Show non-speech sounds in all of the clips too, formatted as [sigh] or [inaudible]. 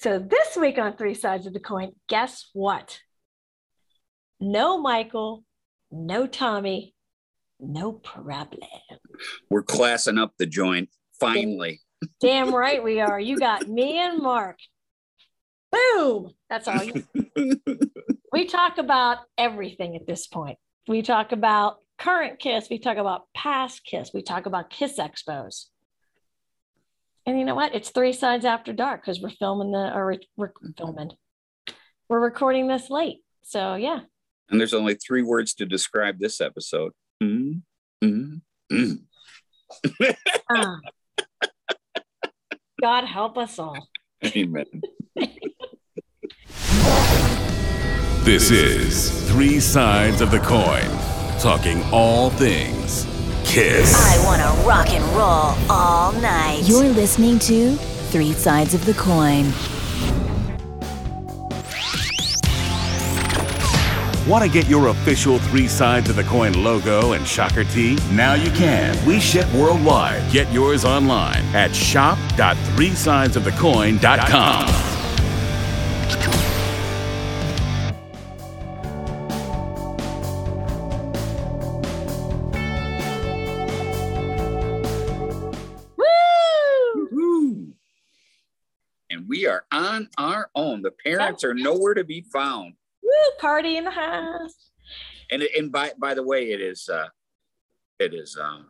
So this week on Three Sides of the Coin, guess what? No Michael, no Tommy, no problem. We're classing up the joint finally. Damn right we are. You got me and Mark. Boom. That's all you. [laughs] we talk about everything at this point. We talk about current Kiss. We talk about past Kiss. We talk about Kiss Expos. And you know what? It's three sides after dark because we're filming the or we're filming. We're recording this late. So yeah. And there's only three words to describe this episode. Mm, mm, mm. Ah. God help us all. Amen. This is Three Sides of the Coin, talking all things Kiss. I want to rock and roll all night. You're listening to Three Sides of the Coin. Want to get your official Three Sides of the Coin logo and shocker tee? Now you can. We ship worldwide. Get yours online at shop.threesidesofthecoin.com. on our own. The parents are nowhere to be found. Woo! Party in the house. And and by by the way, it is uh it is um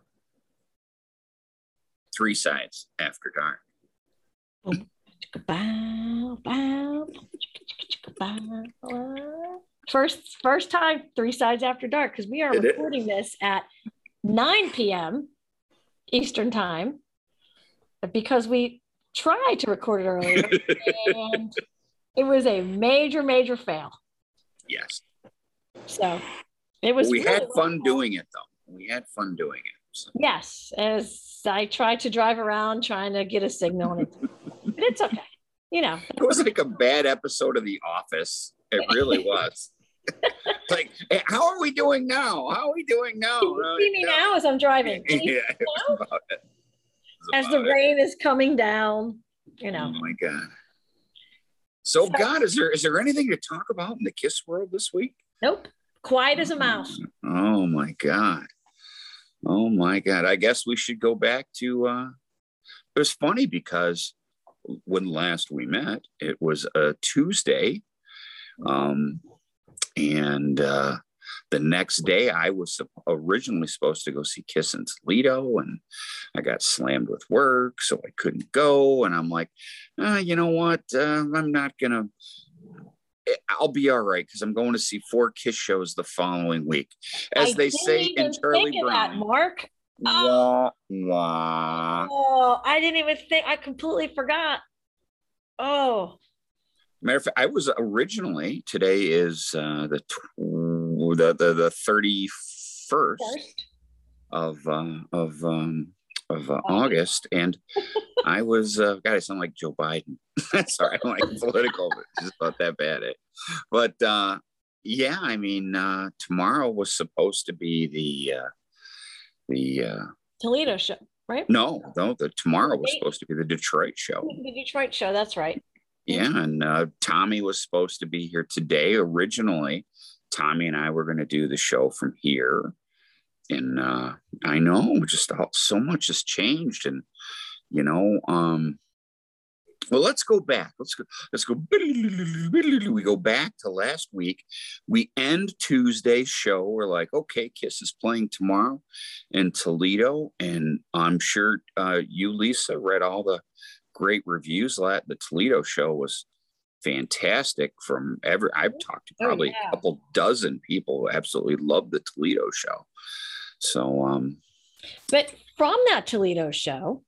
three sides after dark. First, first time, three sides after dark, because we are It is. recording this at 9 p.m. Eastern time. But because we tried to record it earlier [laughs] and it was a major, major fail. Yes. So it was we really had fun doing it though. We had fun doing it. So. Yes, as I tried to drive around trying to get a signal, and it's, but it's okay. You know, It was like a bad episode of The Office. It really was. [laughs] like, hey, how are we doing now? How are we doing now? you see me now as I'm driving? [laughs] Yeah, as the it. rain is coming down, you know. Oh my god. So, So- God, is there is there anything to talk about in the Kiss world this week? Nope. Quiet as a mouse. Oh my god. Oh my god. I guess we should go back to uh it was funny because when last we met, it was a Tuesday. Um and uh the next day I was originally supposed to go see Kiss in Toledo and I got slammed with work, so I couldn't go. And I'm like, uh, you know what? Uh, I'm not gonna I'll be all right because I'm going to see four Kiss shows the following week. As I they say in Charlie of that, Brown. Mark. Wah, wah. Oh, I didn't even think. I completely forgot. Oh, Matter of fact, I was originally today is uh, the, tw- the the the thirty first of uh, of um, of uh, August, and [laughs] I was uh, God, I sound like Joe Biden. [laughs] Sorry, I don't like political, but just not that bad. Eh? But uh, yeah, I mean, uh, tomorrow was supposed to be the uh, the uh, Toledo show, right? no, no, the tomorrow was supposed to be the Detroit show. The Detroit show. That's right. Yeah, and uh, Tommy was supposed to be here today. Originally, Tommy and I were going to do the show from here, and uh, I know just how, so much has changed, and you know, um, well, let's go back. Let's go. Let's go. We go back to last week. We end Tuesday's show. We're like, okay, Kiss is playing tomorrow in Toledo, and I'm sure uh, you, Lisa, read all the great reviews. That the Toledo show was fantastic. From every, I've talked to Oh, probably yeah. a couple dozen people who absolutely love the Toledo show. So, um, But from that Toledo show,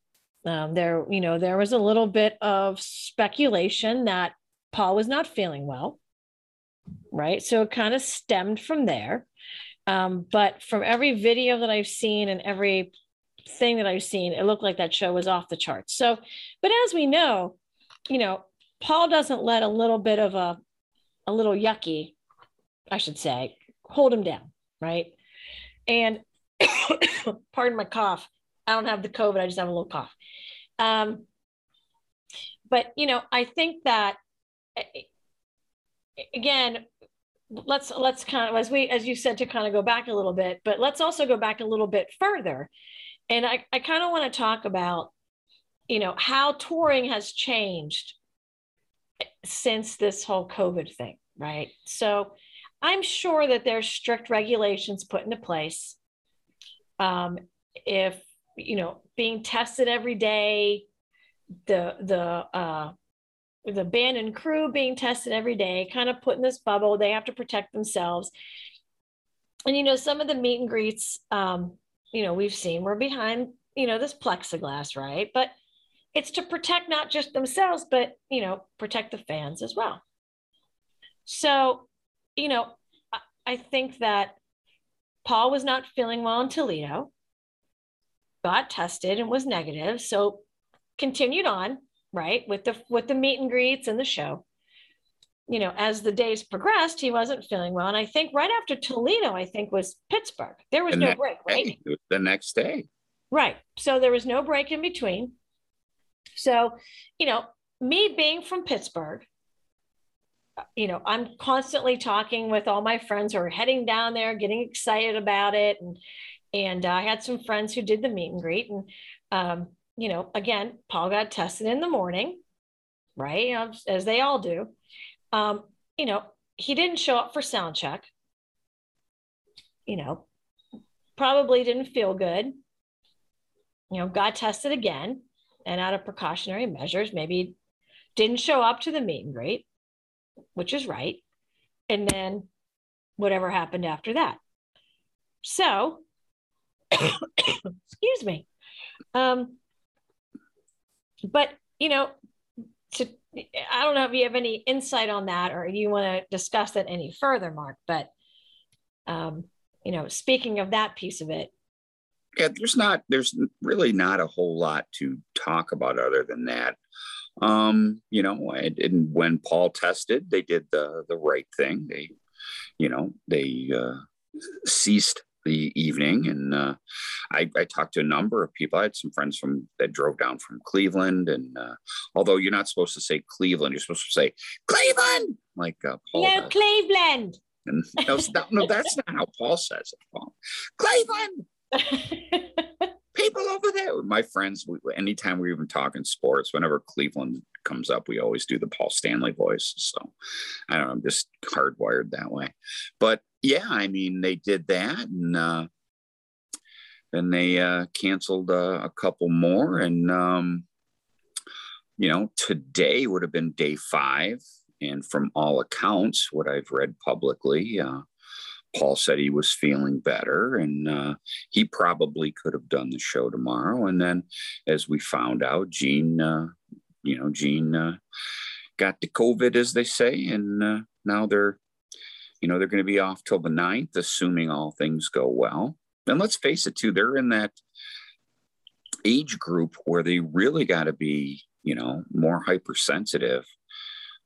um, there, you know, there was a little bit of speculation that Paul was not feeling well, right? So it kind of stemmed from there. Um, but from every video that I've seen and every thing that I've seen, it looked like that show was off the charts. So, but as we know, you know, Paul doesn't let a little bit of a, a little yucky, I should say, hold him down, right? And [coughs] pardon my cough. I don't have the COVID. I just have a little cough. Um, but you know, I think that again, let's let's kind of as we as you said to kind of go back a little bit, but let's also go back a little bit further. And I, I kind of want to talk about, you know, how touring has changed since this whole COVID thing, right? So I'm sure that there's strict regulations put into place. Um, if you know, being tested every day, the the uh, the band and crew being tested every day, kind of put in this bubble. They have to protect themselves. And you know, some of the meet and greets, um, you know, we've seen we're behind, you know, this plexiglass, right? But it's to protect not just themselves, but you know, protect the fans as well. So, you know, I, I think that Paul was not feeling well in Toledo, got tested and was negative. So continued on right with the with the meet and greets and the show you know as the days progressed he wasn't feeling well and i think right after toledo i think was pittsburgh there was The no break right day, the next day. right so there was no break in between so you know me being from pittsburgh you know i'm constantly talking with all my friends who are heading down there getting excited about it and and i had some friends who did the meet and greet and um, you know, again, Paul got tested in the morning, right? You know, as they all do. Um, you know, he didn't show up for sound check. You know, probably didn't feel good. You know, got tested again and out of precautionary measures, maybe didn't show up to the meet and greet, which is right. And then whatever happened after that. So, [coughs] excuse me. Um, but you know to i don't know if you have any insight on that or you want to discuss that any further mark but um you know speaking of that piece of it Yeah, there's not there's really not a whole lot to talk about other than that. Um, you know, and, and when Paul tested, they did the the right thing. They, you know, they uh, ceased the evening, and uh, I, I talked to a number of people. I had some friends from that drove down from Cleveland, and uh, although you're not supposed to say Cleveland, you're supposed to say Cleveland, like uh, Paul. no does. cleveland And no, no, no, that's not how Paul says it. Paul. Cleveland, [laughs] people over there. My friends, we, anytime we're even talking sports, whenever Cleveland comes up, we always do the Paul Stanley voice. So I don't know, I'm just hardwired that way. But yeah, I mean, they did that, and uh, then they uh, canceled uh, a couple more, and um, you know, today would have been day five. And from all accounts, what I've read publicly, uh, Paul said he was feeling better and uh, he probably could have done the show tomorrow. And then, as we found out, Gene, uh, you know, Gene uh, got the COVID, as they say, and uh, now they're, you know, they're going to be off till the 9th, assuming all things go well. And let's face it, too, they're in that age group where they really got to be, you know, more hypersensitive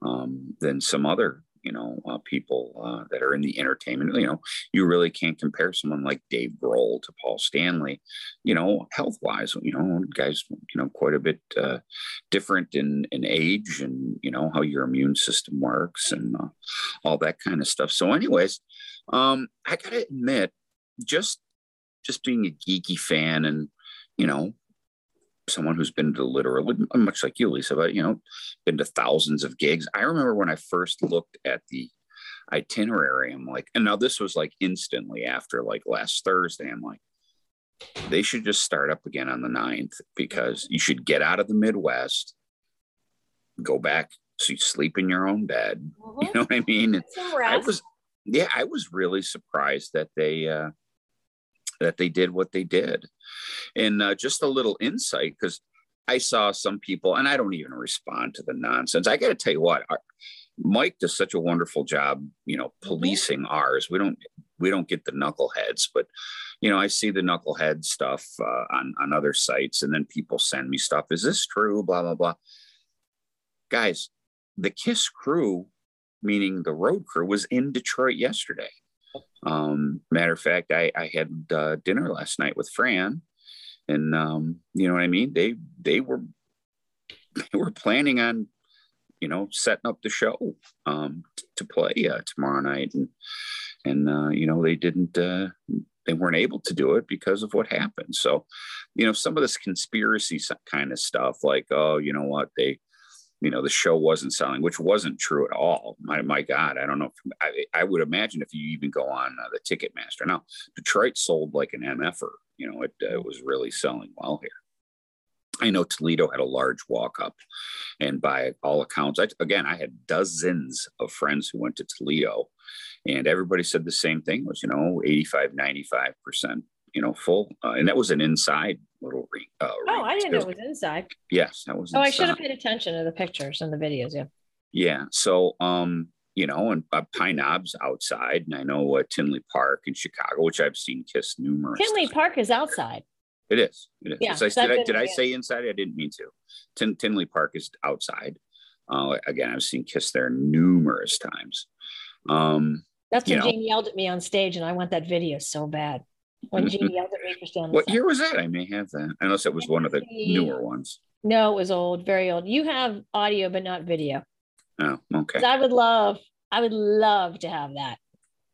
um, than some other you know uh, people uh, that are in the entertainment you know you really can't compare someone like dave grohl to paul stanley. You know health wise you know guys you know quite a bit uh, different in in age and you know how your immune system works and uh, all that kind of stuff. So anyways um i gotta admit just just being a geeky fan and you know someone who's been to literally much like you lisa but you know been to thousands of gigs. I remember when i first looked at the itinerary i'm like and now this was like instantly after like last thursday i'm like they should just start up again on the 9th because you should get out of the midwest go back so you sleep in your own bed [laughs] you know what i mean? I was yeah i was really surprised that they uh that they did what they did. And uh, just a little insight because i saw some people and i don't even respond to the nonsense. I got to tell you what our, mike does such a wonderful job you know policing ours. We don't we don't get the knuckleheads but you know i see the knucklehead stuff uh, on on other sites and then people send me stuff is this true? Blah blah blah. Guys the kiss crew meaning the road crew was in detroit yesterday um, matter of fact, I, I had uh, dinner last night with Fran, and um, you know what I mean. They they were [laughs] they were planning on, you know, setting up the show um, t- to play uh, tomorrow night, and and uh, you know they didn't. Uh, they weren't able to do it because of what happened. So, you know, some of this conspiracy kind of stuff, like, oh, you know what, they you know the show wasn't selling which wasn't true at all my, my god i don't know if, I, I would imagine if you even go on uh, the ticketmaster. Now detroit sold like an mf'er you know it, uh, was really selling well here. I know Toledo had a large walk up, and by all accounts, I, again, I had dozens of friends who went to Toledo, and everybody said the same thing was, you know, 85, 95% you know, full. Uh, and that was an inside little ring. Uh, oh, I didn't know it was inside. Yes, that was. Oh, inside. I should have paid attention to the pictures and the videos. Yeah. Yeah. So, um, you know, and uh, Pine Knob's outside, and I know uh, Tinley Park in Chicago, which I've seen Kiss numerous. Tinley times. Park is outside. It is. It is. Yeah, I, did I, did I say inside? I didn't mean to. Tin, Tinley Park is outside. Uh, again, I've seen Kiss there numerous times. Um, That's when Gene yelled at me on stage, and I want that video so bad when Gene yelled at me for standing. What year was that? I may have that, unless it was one of the newer ones. No, it was old, very old. You have audio, but not video. Oh, okay. I would love, I would love to have that.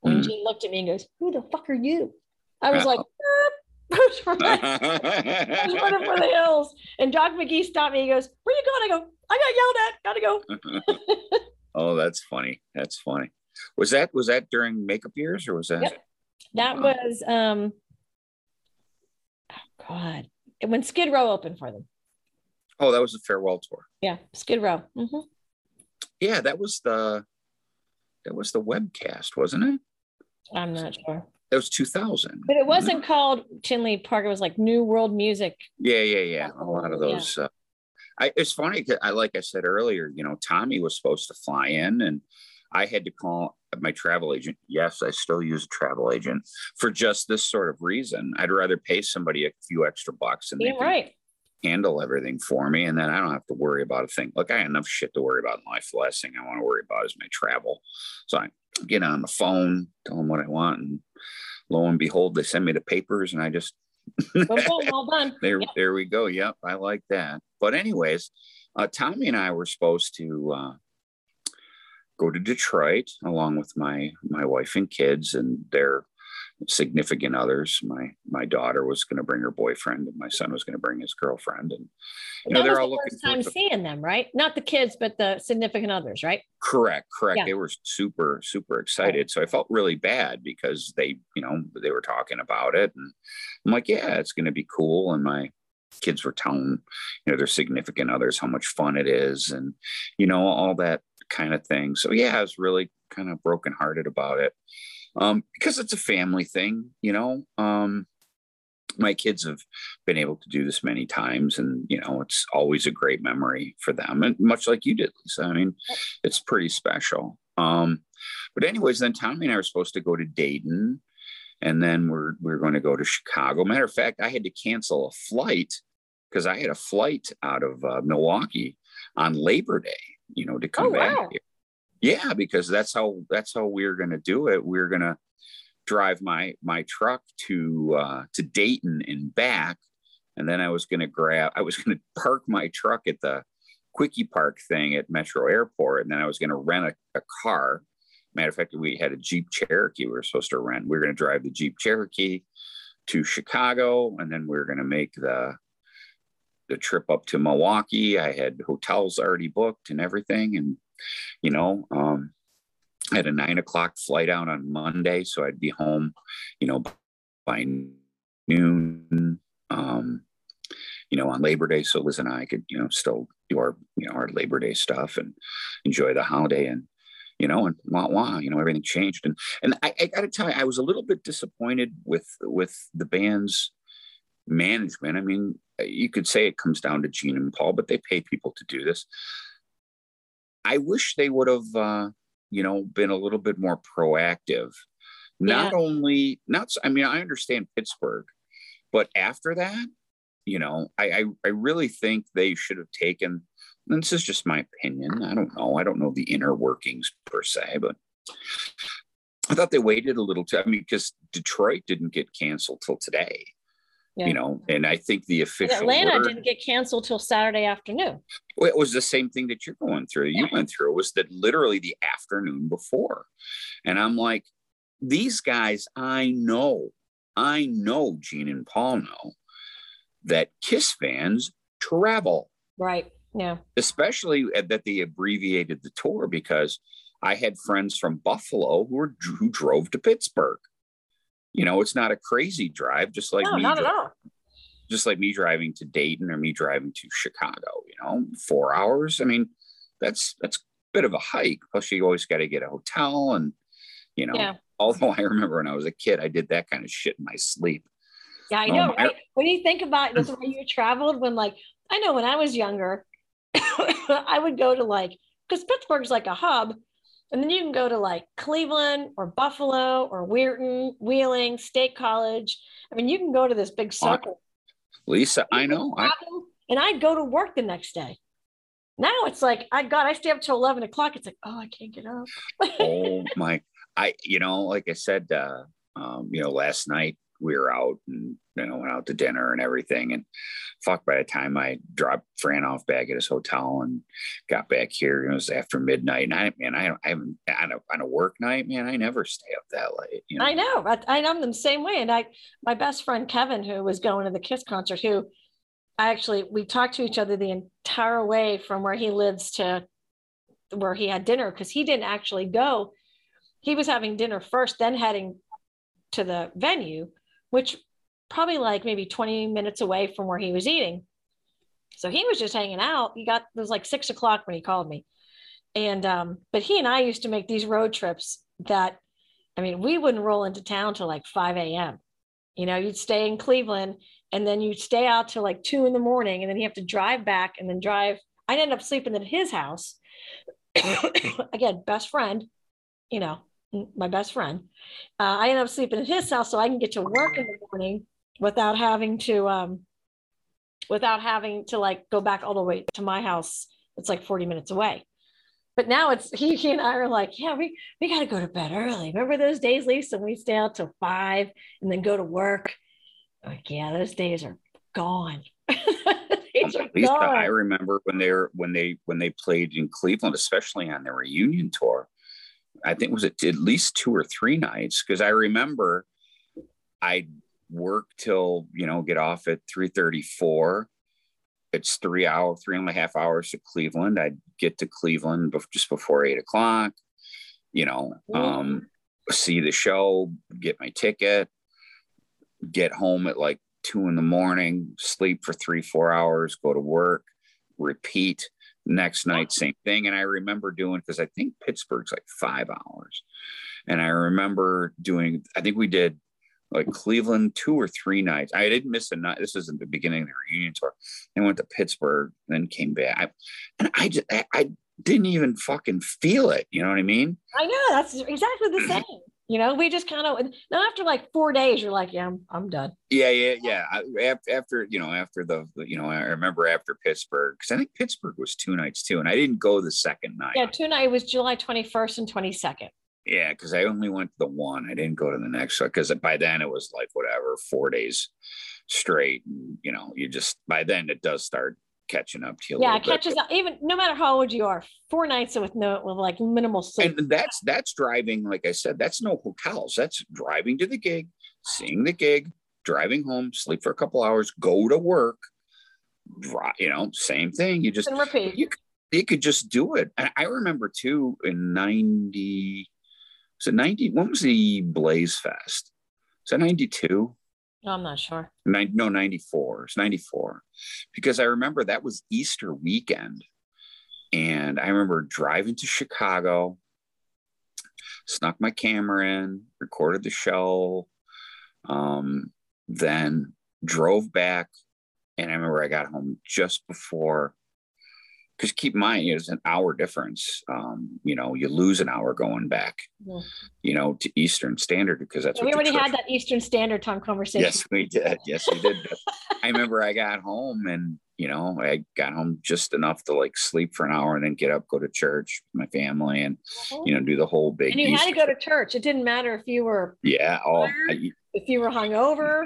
When mm. Gene looked at me and goes, "Who the fuck are you?" I was like, [laughs] I was running for the hills. And Doc McGhee stopped me. He goes, Where you going? I go, I got yelled at. Gotta go. [laughs] oh, that's funny. That's funny. Was that was that during makeup years or was that? Yep. That wow. was um oh God. When Skid Row opened for them. Oh, that was a farewell tour. Yeah, Skid Row. Mm-hmm. Yeah, that was the that was the webcast, wasn't it? I'm not sure. That was 2000. But it wasn't called Tinley Park. It was like New World Music. Yeah, yeah, yeah. A lot of those. Yeah. Uh, I, it's funny. I like I said earlier. You know, Tommy was supposed to fly in, and I had to call my travel agent. Yes, I still use a travel agent for just this sort of reason. I'd rather pay somebody a few extra bucks and yeah, right. handle everything for me. And then I don't have to worry about a thing. Look, I have enough shit to worry about in life. The last thing I want to worry about is my travel. So I get on the phone, tell them what I want. And lo and behold, they send me the papers and I just. well done. [laughs] there, yep. there we go. Yep. I like that. But anyways, uh, Tommy and I were supposed to, uh, go to Detroit along with my my wife and kids and their significant others. My my daughter was going to bring her boyfriend, and my son was going to bring his girlfriend. And you know, they're all the looking first time seeing them, right? Not the kids, but the significant others, right? Correct, correct. Yeah. They were super super excited. So I felt really bad because they, you know, they were talking about it, and I'm like, yeah, it's going to be cool. And my kids were telling you know their significant others how much fun it is and you know all that kind of thing. So yeah, I was really kind of brokenhearted about it um, because it's a family thing, you know. Um, my kids have been able to do this many times, and you know, it's always a great memory for them, and much like you did, Lisa. I mean, it's pretty special. Um, but anyways, then Tommy and I were supposed to go to Dayton, and then we're we're going to go to Chicago. Matter of fact, I had to cancel a flight because I had a flight out of uh, Milwaukee on Labor Day you know, to come oh, back wow. here. Yeah, because that's how that's how we're gonna do it. We're gonna drive my my truck to uh, to Dayton and back, and then I was gonna grab I was [laughs] gonna park my truck at the quickie park thing at Metro Airport, and then I was gonna rent a, a car. Matter of fact, we had a Jeep Cherokee we were supposed to rent. We were gonna drive the Jeep Cherokee to Chicago, and then we are gonna make the the trip up to Milwaukee. I had hotels already booked and everything. And, you know, um, I had a nine o'clock flight out on Monday. So I'd be home, you know, by noon, um, you know, on Labor Day. So Liz and I could, you know, still do our, you know, our Labor Day stuff and enjoy the holiday. And, you know, and wah wah, you know, everything changed. And and I, I got to tell you, I was a little bit disappointed with with the band's management. I mean, you could say it comes down to Gene and Paul, but they pay people to do this. I wish they would have, uh, you know, been a little bit more proactive. Not yeah. only, not, I mean, I understand Pittsburgh, but after that, you know, I, I, I really think they should have taken, and this is just my opinion. I don't know. I don't know the inner workings per se, but I thought they waited a little too. I mean, because Detroit didn't get canceled till today Yeah. You know, and I think the And official Atlanta word- didn't get canceled till Saturday afternoon. well, it was the same thing that you're going through. You went through. It was that literally the afternoon before. And I'm like, these guys, I know, I know Gene and Paul know that Kiss fans travel, Right. Yeah. especially uh, that they abbreviated the tour because I had friends from Buffalo who were who drove to Pittsburgh. You know, it's not a crazy drive, just like no, me not at dri- all. just like me driving to Dayton or me driving to Chicago, you know, four hours. I mean, that's that's a bit of a hike. Plus, you always got to get a hotel, and you know. Yeah. Although I remember when I was a kid, I did that kind of shit in my sleep. Yeah, I know, my- right? When you think about this, where you traveled, when like I know when I was younger, [coughs] I would go to like because Pittsburgh's like a hub, and then you can go to like Cleveland or Buffalo or Weirton, Wheeling, State College. I mean, you can go to this big circle. Lisa, I know. I, and I'd go to work the next day. Now it's like I got I stay up till eleven o'clock. It's like oh I can't get up. [laughs] oh my, I you know, like I said, uh, um, you know, last night we were out and you know went out to dinner and everything, and fuck, by the time I dropped Fran off back at his hotel and got back here, it was after midnight. And I man, I, I haven't on a on a work night, man, I never stay up that late. You know, I know. I, I- I'm the same way. And I, my best friend Kevin, who was going to the Kiss concert, who I actually we talked to each other the entire way from where he lives to where he had dinner because he didn't actually go. He was having dinner first, then heading to the venue, which probably like maybe 20 minutes away from where he was eating. So he was just hanging out. He got it was like six o'clock when he called me. And um, but he and I used to make these road trips that I mean, we wouldn't roll into town till like 5 a.m. You know, you'd stay in Cleveland and then you'd stay out till like two in the morning and then you have to drive back and then drive. I'd end up sleeping at his house. [coughs] Again, best friend, you know, my best friend. Uh, I end up sleeping at his house so I can get to work in the morning without having to, um, without having to like go back all the way to my house. It's like 40 minutes away. But now it's he, he and I are like, yeah, we we got to go to bed early. Remember those days, Lisa, when we stay out till five and then go to work? Like, yeah, those days are gone. [laughs] Lisa, gone. I remember when they were when they when they played in Cleveland, especially on their reunion tour. I think was at, at least two or three nights because I remember I'd work till you know get off at three thirty four. It's three hour, three and a half hours to Cleveland. I'd get to Cleveland just before eight o'clock. You know, um, see the show, get my ticket, get home at like two in the morning, sleep for three, four hours, go to work, repeat. Next night, same thing. And I remember doing because I think Pittsburgh's like five hours. And I remember doing, I think we did like Cleveland two or three nights. I didn't miss a night. This is in the beginning of the reunion tour. I went to Pittsburgh, then came back. I, and I just, I, I didn't even fucking feel it. You know what I mean? I know that's exactly the [clears throat] same. You know, we just kind of now after like four days, you're like, yeah, I'm I'm done. Yeah, yeah, yeah. I, after, you know, after the, you know, I remember after Pittsburgh because I think Pittsburgh was two nights too, and I didn't go the second night. Yeah, two night was July 21st and 22nd. Yeah, because I only went to the one. I didn't go to the next one because by then it was like whatever, four days straight. And, you know, you just by then it does start catching up to you. Yeah, it catches up even no matter how old you are. Four nights with no with like minimal sleep. And that's that's driving. Like I said, that's no hotels. That's driving to the gig, seeing the gig, driving home, sleep for a couple hours, go to work. You know, same thing. You just and repeat. you could, you could just do it. And I remember too in 90, So 90? When was the Blaze Fest? Was that 92? No, I'm not sure. Nine, no, 94. It's 94. Because I remember that was Easter weekend. And I remember driving to Chicago, snuck my camera in, recorded the show, um, then drove back. And I remember I got home just before, because keep in mind, it's an hour difference. Um, you know, you lose an hour going back, Yeah. you know, to Eastern Standard because that's we already had that Eastern Standard Time conversation. Yes, we did. Yes, we did. I remember I got home and, you know, I got home just enough to like sleep for an hour and then get up, go to church with my family and, Mhm. you know, do the whole big. and you had to go to church. It didn't matter if you were Yeah. Oh, I, if you were hungover.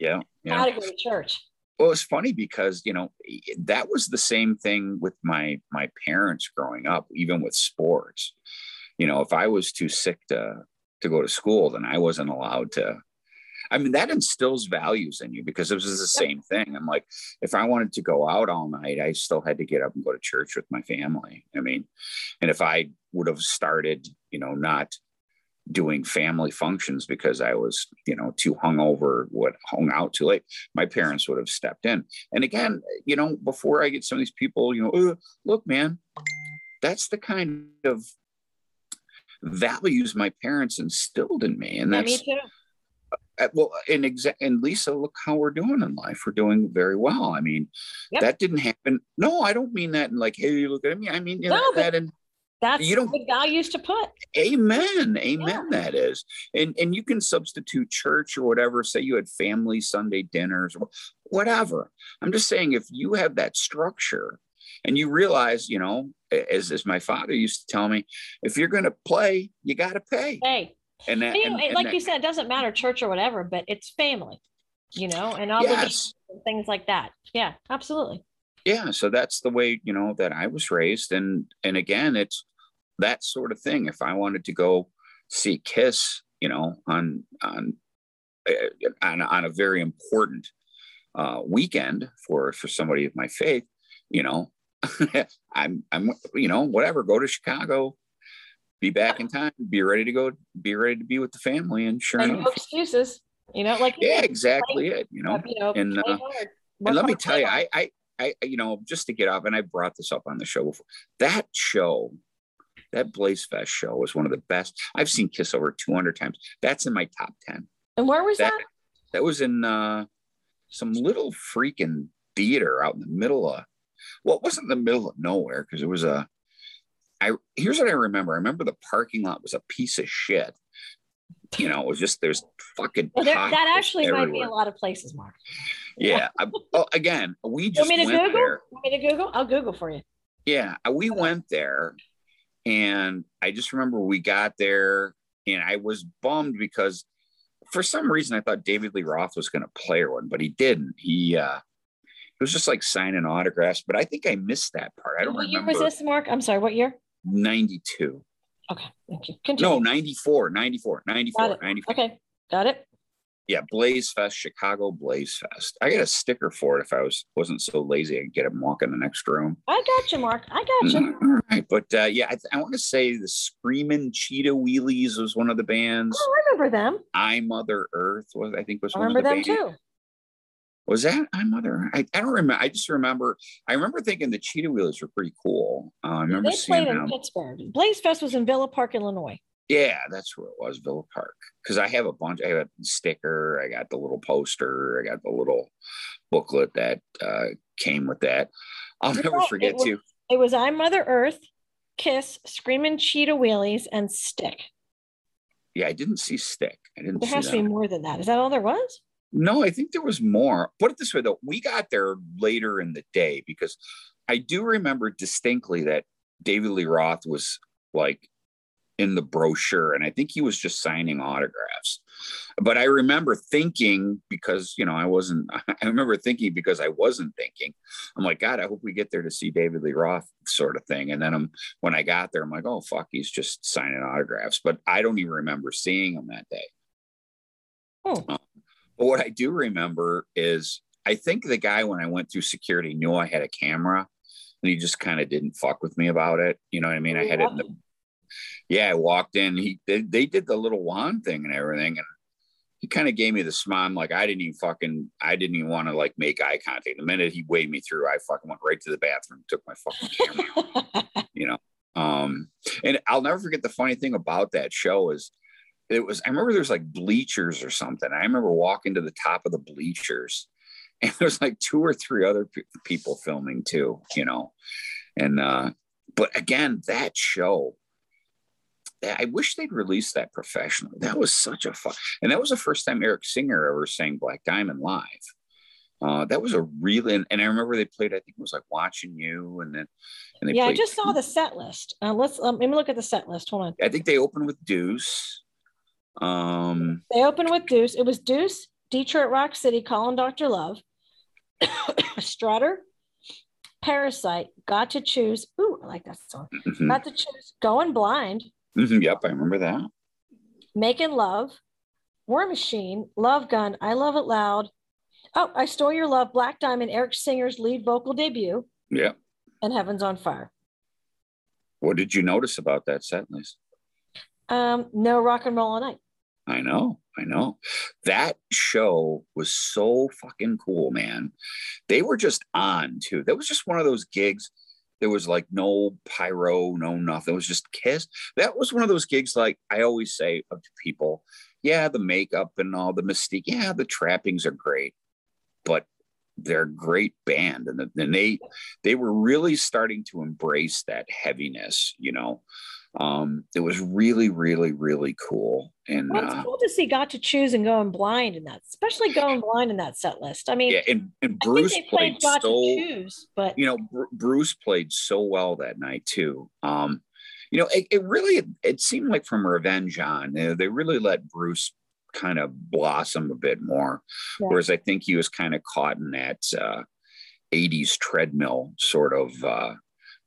yeah. You know? Gotta go to church. Well, it's funny because you know that was the same thing with my my parents growing up, even with sports. You know, if I was too sick to to go to school, then I wasn't allowed to. I mean, that instills values in you because it was the same thing. I'm like, if I wanted to go out all night, I still had to get up and go to church with my family. I mean, and if I would have started, you know, not doing family functions because I was, you know, too hungover, what hung out too late, my parents would have stepped in. And again, you know, before I get some of these people, you know, "Uh, look, man, that's the kind of values my parents instilled in me. And Yeah, me that's too. uh, well, and exa- and Lisa, look how we're doing in life. We're doing very well. I mean, Yep. that didn't happen. No, I don't mean that in like, hey, look at me. I mean, you know, but- that in That's You don't- good values to put. amen, amen. That is, and and you can substitute church or whatever. Say you had family Sunday dinners or whatever. I'm just saying, if you have that structure, and you realize, you know, as as my father used to tell me, if you're going to play, you got to pay. Hey, And that, and, and like that- you said, it doesn't matter church or whatever, but it's family, you know, and obligations yes. and things like that. Yeah, absolutely. Yeah so that's the way you know that i was raised and and again it's that sort of thing if i wanted to go see kiss you know on on uh, on, on a very important uh weekend for for somebody of my faith you know [laughs] i'm i'm you know whatever go to chicago be back in time be ready to go be ready to be with the family and sure And no enough excuses, you know, like yeah exactly it you know you know, and, uh, and let me tell you. I, I, I, you know, just to get off, and I brought this up on the show before. That show, that Blaze Fest show, was one of the best. I've seen Kiss over 200 times. That's in my top 10. and where was That that? that was in uh, some little freaking theater out in the middle of. Well, it wasn't in the middle of nowhere because it was a. I here's what I remember. I remember the parking lot was a piece of shit. You know, it was just there's fucking. Well, there, that actually might be a lot of places, Mark. Yeah. I, well, again, we You just want me to went Google? there. Want me to Google? I'll Google for you. Yeah, uh, we went there, and I just remember we got there, and I was bummed because for some reason I thought David Lee Roth was going to play one, but he didn't. He uh, it was just like signing autographs, but I think I missed that part. I don't what year was this, Mark? I'm sorry. What year? 92. Okay, thank you. Continue. No, 94, 94, 94, Got 94. Okay, got it. Yeah, Blaze Fest, Chicago Blaze Fest. I got a sticker for it if I was wasn't so lazy I could get him walk in the next room. I got you, Mark. I got you. All right, but uh, yeah, I, I want to say the Screaming Cheetah Wheelies was one of the bands. Oh, I remember them. I Mother Earth was I think was I one of the them bands. too. Was that I Mother? I, I don't remember. I just remember. I remember thinking the Cheetah Wheelies were pretty cool. Uh, I remember They seeing played in them. Pittsburgh. Blaze Fest was in Villa Park, Illinois. Yeah, that's where it was, Villa Park. Because I have a bunch. I have a sticker. I got the little poster. I got the little booklet that uh, came with that. I'll You're never right, forget it was- to. It was I Mother Earth, Kiss, Screaming Cheetah Wheelies, and Stick. Yeah, I didn't see Stick. I didn't There has to be more than that. Is that all there was? No, I think there was more. Put it this way, though, we got there later in the day because I do remember distinctly that David Lee Roth was like in the brochure, and I think he was just signing autographs. But I remember thinking because you know I wasn't. [laughs] I remember thinking because I wasn't thinking. I'm like, God, I hope we get there to see David Lee Roth, sort of thing. And then I'm when I got there, I'm like, oh fuck, he's just signing autographs. But I don't even remember seeing him that day. Hmm. But what I do remember is I think the guy when I went through security knew I had a camera and he just kind of didn't fuck with me about it. You know what I mean? I had it in the yeah, I walked in. He they, they did the little wand thing and everything, and he kind of gave me the smile. I'm like, I didn't even fucking I didn't even want to like make eye contact. The minute he waved me through, I fucking went right to the bathroom, took my fucking camera [laughs] you know. Um, and I'll never forget the funny thing about that show is it was I remember there was like bleachers or something. I remember walking to the top of the bleachers [laughs] and there was like two or three other pe- people filming too, you know. And uh but again, that show I wish they'd release that professionally. That was such a fun, and that was the first time Eric Singer ever sang Black Diamond live. Uh, that was a really, and, and I remember they played. I think it was like "Watching You," and then, and they yeah, I just saw the set list. Uh, let's um, let me look at the set list. Hold on. I think they opened with Deuce. Um, They opened with Deuce. It was Deuce, Detroit Rock City, Calling Dr. Love, [coughs] Strutter, Parasite, Got to Choose. Ooh, I like that song. Mhm. Got to Choose, Going Blind, Mhm, Yep, I remember that. Making Love, War Machine, Love Gun, I Love It Loud. Oh, I Stole Your Love, Black Diamond, Eric Singer's lead vocal debut, Yep. and Heaven's on Fire. What did you notice about that set list? Um, no rock and roll all night. I know, I know. That show was so fucking cool, man. They were just on too. That was just one of those gigs. There was like no pyro, no nothing. It was just kiss. That was one of those gigs, like I always say to people, yeah, the makeup and all the mystique, yeah, the trappings are great, but they're a great band. And, then they they were really starting to embrace that heaviness, you know. Um, it was really, really, really cool. And Well, it's uh, cool to see Got to Choose and Going Blind in that, especially Going Blind in that set list. I mean, yeah, and, and Bruce played Got so to Choose, but you know Br- Bruce played so well that night too. Um, you know, it, it really it seemed like from Revenge on they, they really let Bruce kind of blossom a bit more, Yeah. whereas I think he was kind of caught in that uh, '80s treadmill sort of uh,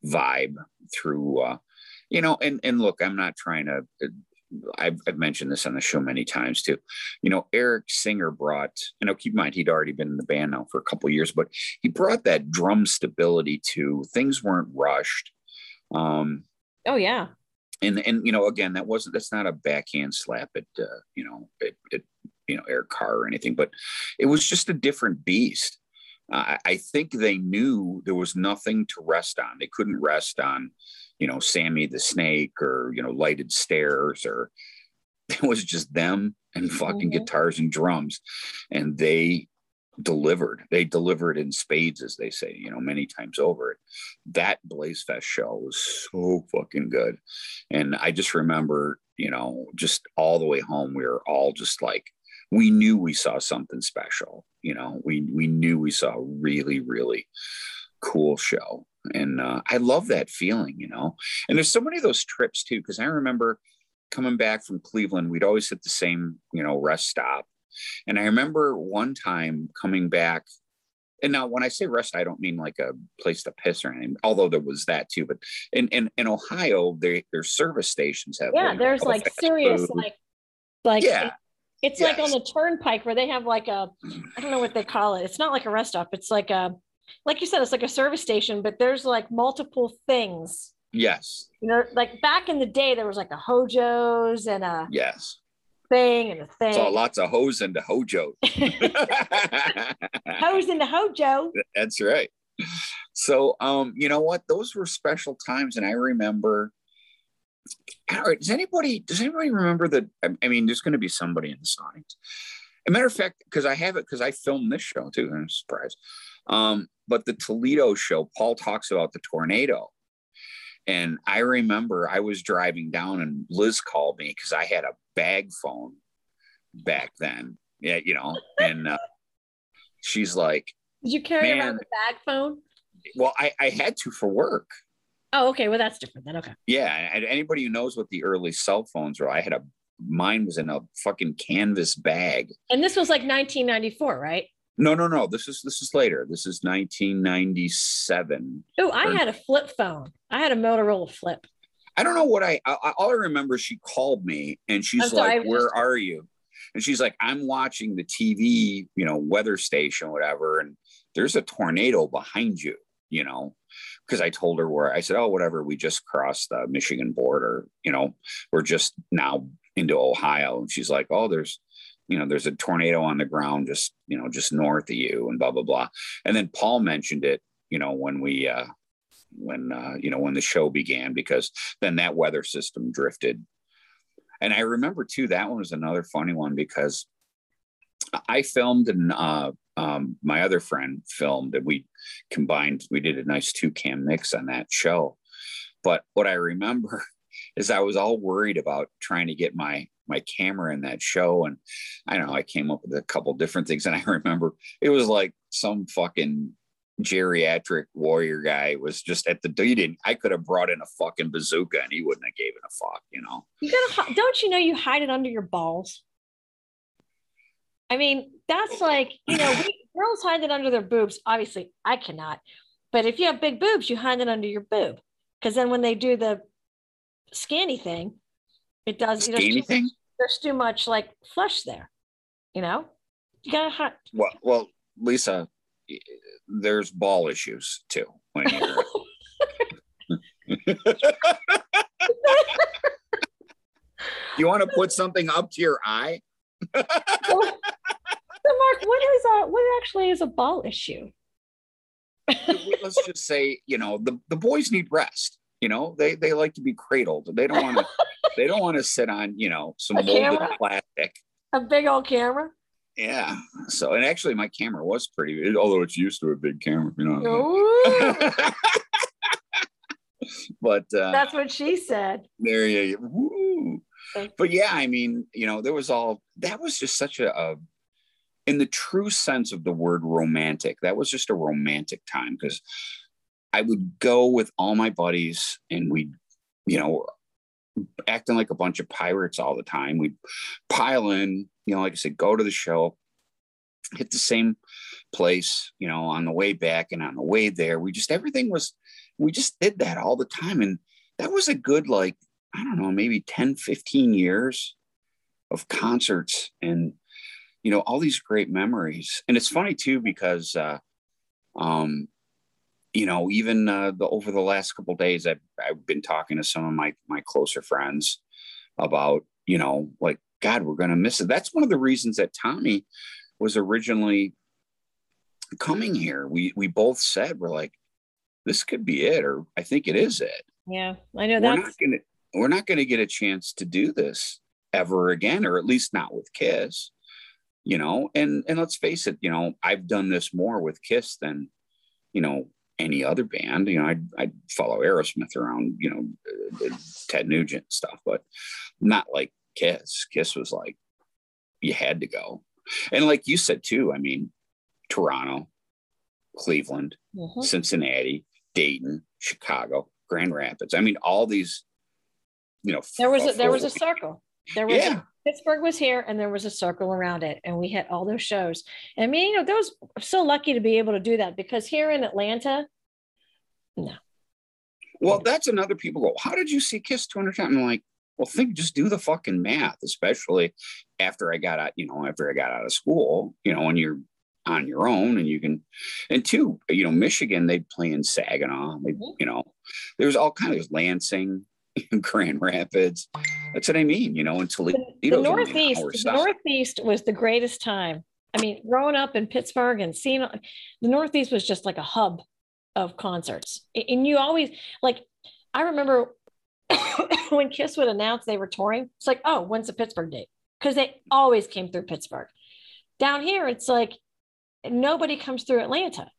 vibe through. Uh, you know, and and look, I'm not trying to. I've, I've mentioned this on the show many times too. You know, Eric Singer brought, you know, keep in mind he'd already been in the band now for a couple of years, but he brought that drum stability to things weren't rushed. Um, oh yeah, and and you know, again, that wasn't that's not a backhand slap at uh, you know at, at you know Eric Carr or anything, but it was just a different beast. Uh, I I think they knew there was nothing to rest on. They couldn't rest on, you know, Sammy the Snake or you know Lighted Stairs or [laughs] it was just them and fucking Mhm. guitars and drums, and they delivered. They delivered in spades, as they say, you know, many times over. That Blaze Fest show was so fucking good. And I just remember, you know, just all the way home, we were all just like, we knew we saw something special. You know, we we knew we saw a really, really cool show. And uh, I love that feeling, you know. And there's so many of those trips too, because I remember coming back from Cleveland, we'd always hit the same, you know, rest stop. And I remember one time coming back, and now when I say rest, I don't mean like a place to piss or anything, although there was that too. But in in, in Ohio, they, their service stations have yeah. There's like serious, food. like, like Yeah. it- it's like on the turnpike where they have like a, I don't know what they call it. It's not like a rest stop. It's like a, like you said, it's like a service station, but there's like multiple things. yes, You know, like back in the day, there was like a Hojo's and a yes. thing and a thing. Saw lots of hose [laughs] into Hojo. Hose into Hojo. That's right. So, um, you know what? Those were special times, and I remember. All right, does anybody does anybody remember that? I- mean, there's going to be somebody in this audience. a matter of fact, because I have it because I filmed this show too. I'm surprised. Um, but the Toledo show, Paul talks about the tornado. And I remember I was driving down and Liz called me because I had a bag phone back then. Yeah, you know, and uh, she's like, Did you carry around the bag phone? Well, I, I had to for work. Oh, okay. Well, that's different then. Okay. Yeah. And anybody who knows what the early cell phones were, I had a mine was in a fucking canvas bag. And this was like 1994, right? No, no, no. This is this is later. This is 1997. Oh, I Or- had a flip phone. I had a Motorola flip. I don't know what I, I all I remember is she called me and she's sorry, like, Where just- are you? And she's like, I'm watching the TV, you know, weather station, whatever, and there's a tornado behind you, you know. Because I told her where I said, Oh, whatever, we just crossed the Michigan border, you know, we're just now into Ohio. And she's like, Oh, there's you know, there's a tornado on the ground just, you know, just north of you and blah, blah, blah. And then Paul mentioned it, you know, when we uh when uh, you know, when the show began, because then that weather system drifted. And I remember too, that one was another funny one because I filmed and uh, um, my other friend filmed and we combined, we did a nice two cam mix on that show. But what I remember is I was all worried about trying to get my my camera in that show. And I don't know, I came up with a couple different things. And I [laughs] remember it was like some fucking geriatric warrior guy was just at the he didn't I could have brought in a fucking bazooka and he wouldn't have given a fuck, you know. You gotta, don't you know you hide it under your balls? I mean, that's oh. like, you know, we, [laughs] girls hide it under their boobs. Obviously, I cannot. But if you have big boobs, you hide it under your boob. Because then when they do the scanny thing, it does you know, Skinny thing? there's too much like flesh there. You know? You gotta hide. Well, well, Lisa, there's ball issues too. When you're, [laughs] you want to put something up to your eye? [laughs] So, Mark, what is a what actually is a ball issue? Let's just say, you know, the, the boys need rest. You know, they they like to be cradled. They don't want to [laughs] they don't want to sit on, you know, some A molded camera? plastic. A big old camera? Yeah. So and actually my camera was pretty although it's used to a big camera, you know. [laughs] But uh that's what she said. there you go. Woo. But yeah, I mean, you know, there was all that was just such a, a in the true sense of the word romantic, that was just a romantic time because I would go with all my buddies and we'd, you know, acting like a bunch of pirates all the time. We'd pile in, you know, like I said, go to the show, hit the same place, you know, on the way back and on the way there. We just everything was we just did that all the time. And that was a good like, I don't know, maybe 10, 15 years of concerts and you know, all these great memories. And it's funny too, because uh um you know, even uh, the over the last couple of days, I've I've been talking to some of my my closer friends about, you know, like God, we're gonna miss it. That's one of the reasons that Tommy was originally coming here. We we both said we're like, this could be it, or I think it is it. Yeah, I know We're that's not gonna we're not gonna get a chance to do this ever again, or at least not with Kiss. You know, and and let's face it, you know, I've done this more with Kiss than, you know, any other band. You know, I'd, I'd follow Aerosmith around, you know, uh, Ted Nugent and stuff, but not like Kiss. Kiss was like, you had to go. And like you said too, I mean, Toronto, Cleveland, Mhm. Cincinnati, Dayton, Chicago, Grand Rapids. I mean, all these, you know, there was a, there was a circle. There was Yeah. Pittsburgh was here, and there was a circle around it, and we hit all those shows. And I mean, you know, those I'm so lucky to be able to do that because here in Atlanta, no. Well, that's another people go, how did you see Kiss 200 times? I'm like, well, think, just do the fucking math, especially after I got out, you know, after I got out of school, you know, when you're on your own and you can, and two, you know, Michigan, they'd play in Saginaw, they, Mhm. you know, there's all kinds of Lansing, [laughs] Grand Rapids. That's what I mean, you know, and Toledo. the, the Northeast, the Northeast was the greatest time. I mean, growing up in Pittsburgh and seeing the Northeast was just like a hub of concerts. And you always like, I remember [coughs] when Kiss would announce they were touring, it's like, oh, when's the Pittsburgh date? Because they always came through Pittsburgh. Down here, it's like nobody comes through Atlanta,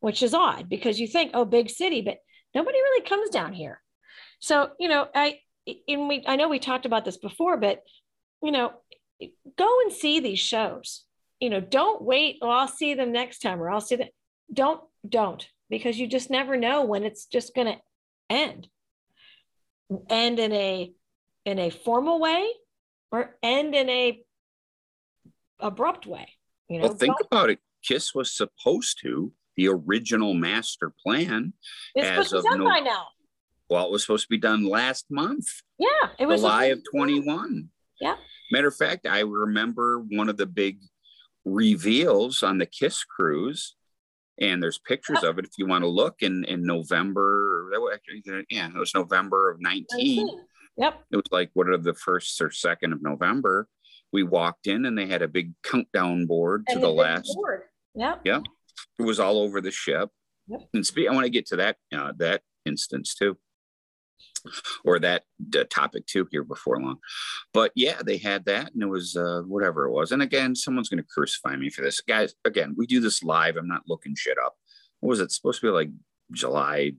which is odd because you think, oh, big city, but nobody really comes down here. So, you know, I, and we, I know we talked about this before, but, you know, go and see these shows. You know, don't wait. Oh, I'll see them next time or I'll see them. Don't, don't, because you just never know when it's just going to end. End in a, in a formal way or end in a abrupt way. You know, Well, think Don't- about it. Kiss was supposed to, the original master plan, it's as supposed to of be done no- by now. Well, it was supposed to be done last month. Yeah, it was July of supposed to be done. 21. Yeah. Matter of fact, I remember one of the big reveals on the Kiss cruise, and there's pictures of it if you want to look in in November. actually- Yeah, it was November of 19. Yep. It was like what are the first or second of November. We walked in and they had a big countdown board to the last. board. Yep. Yeah. It was all over the ship. Yep. And speak, I want to get to that uh, that instance too, or that uh, topic too here before long. But yeah, they had that, and it was uh, whatever it was. And again, someone's going to crucify me for this, guys. Again, we do this live. I'm not looking shit up. What was it supposed to be like July,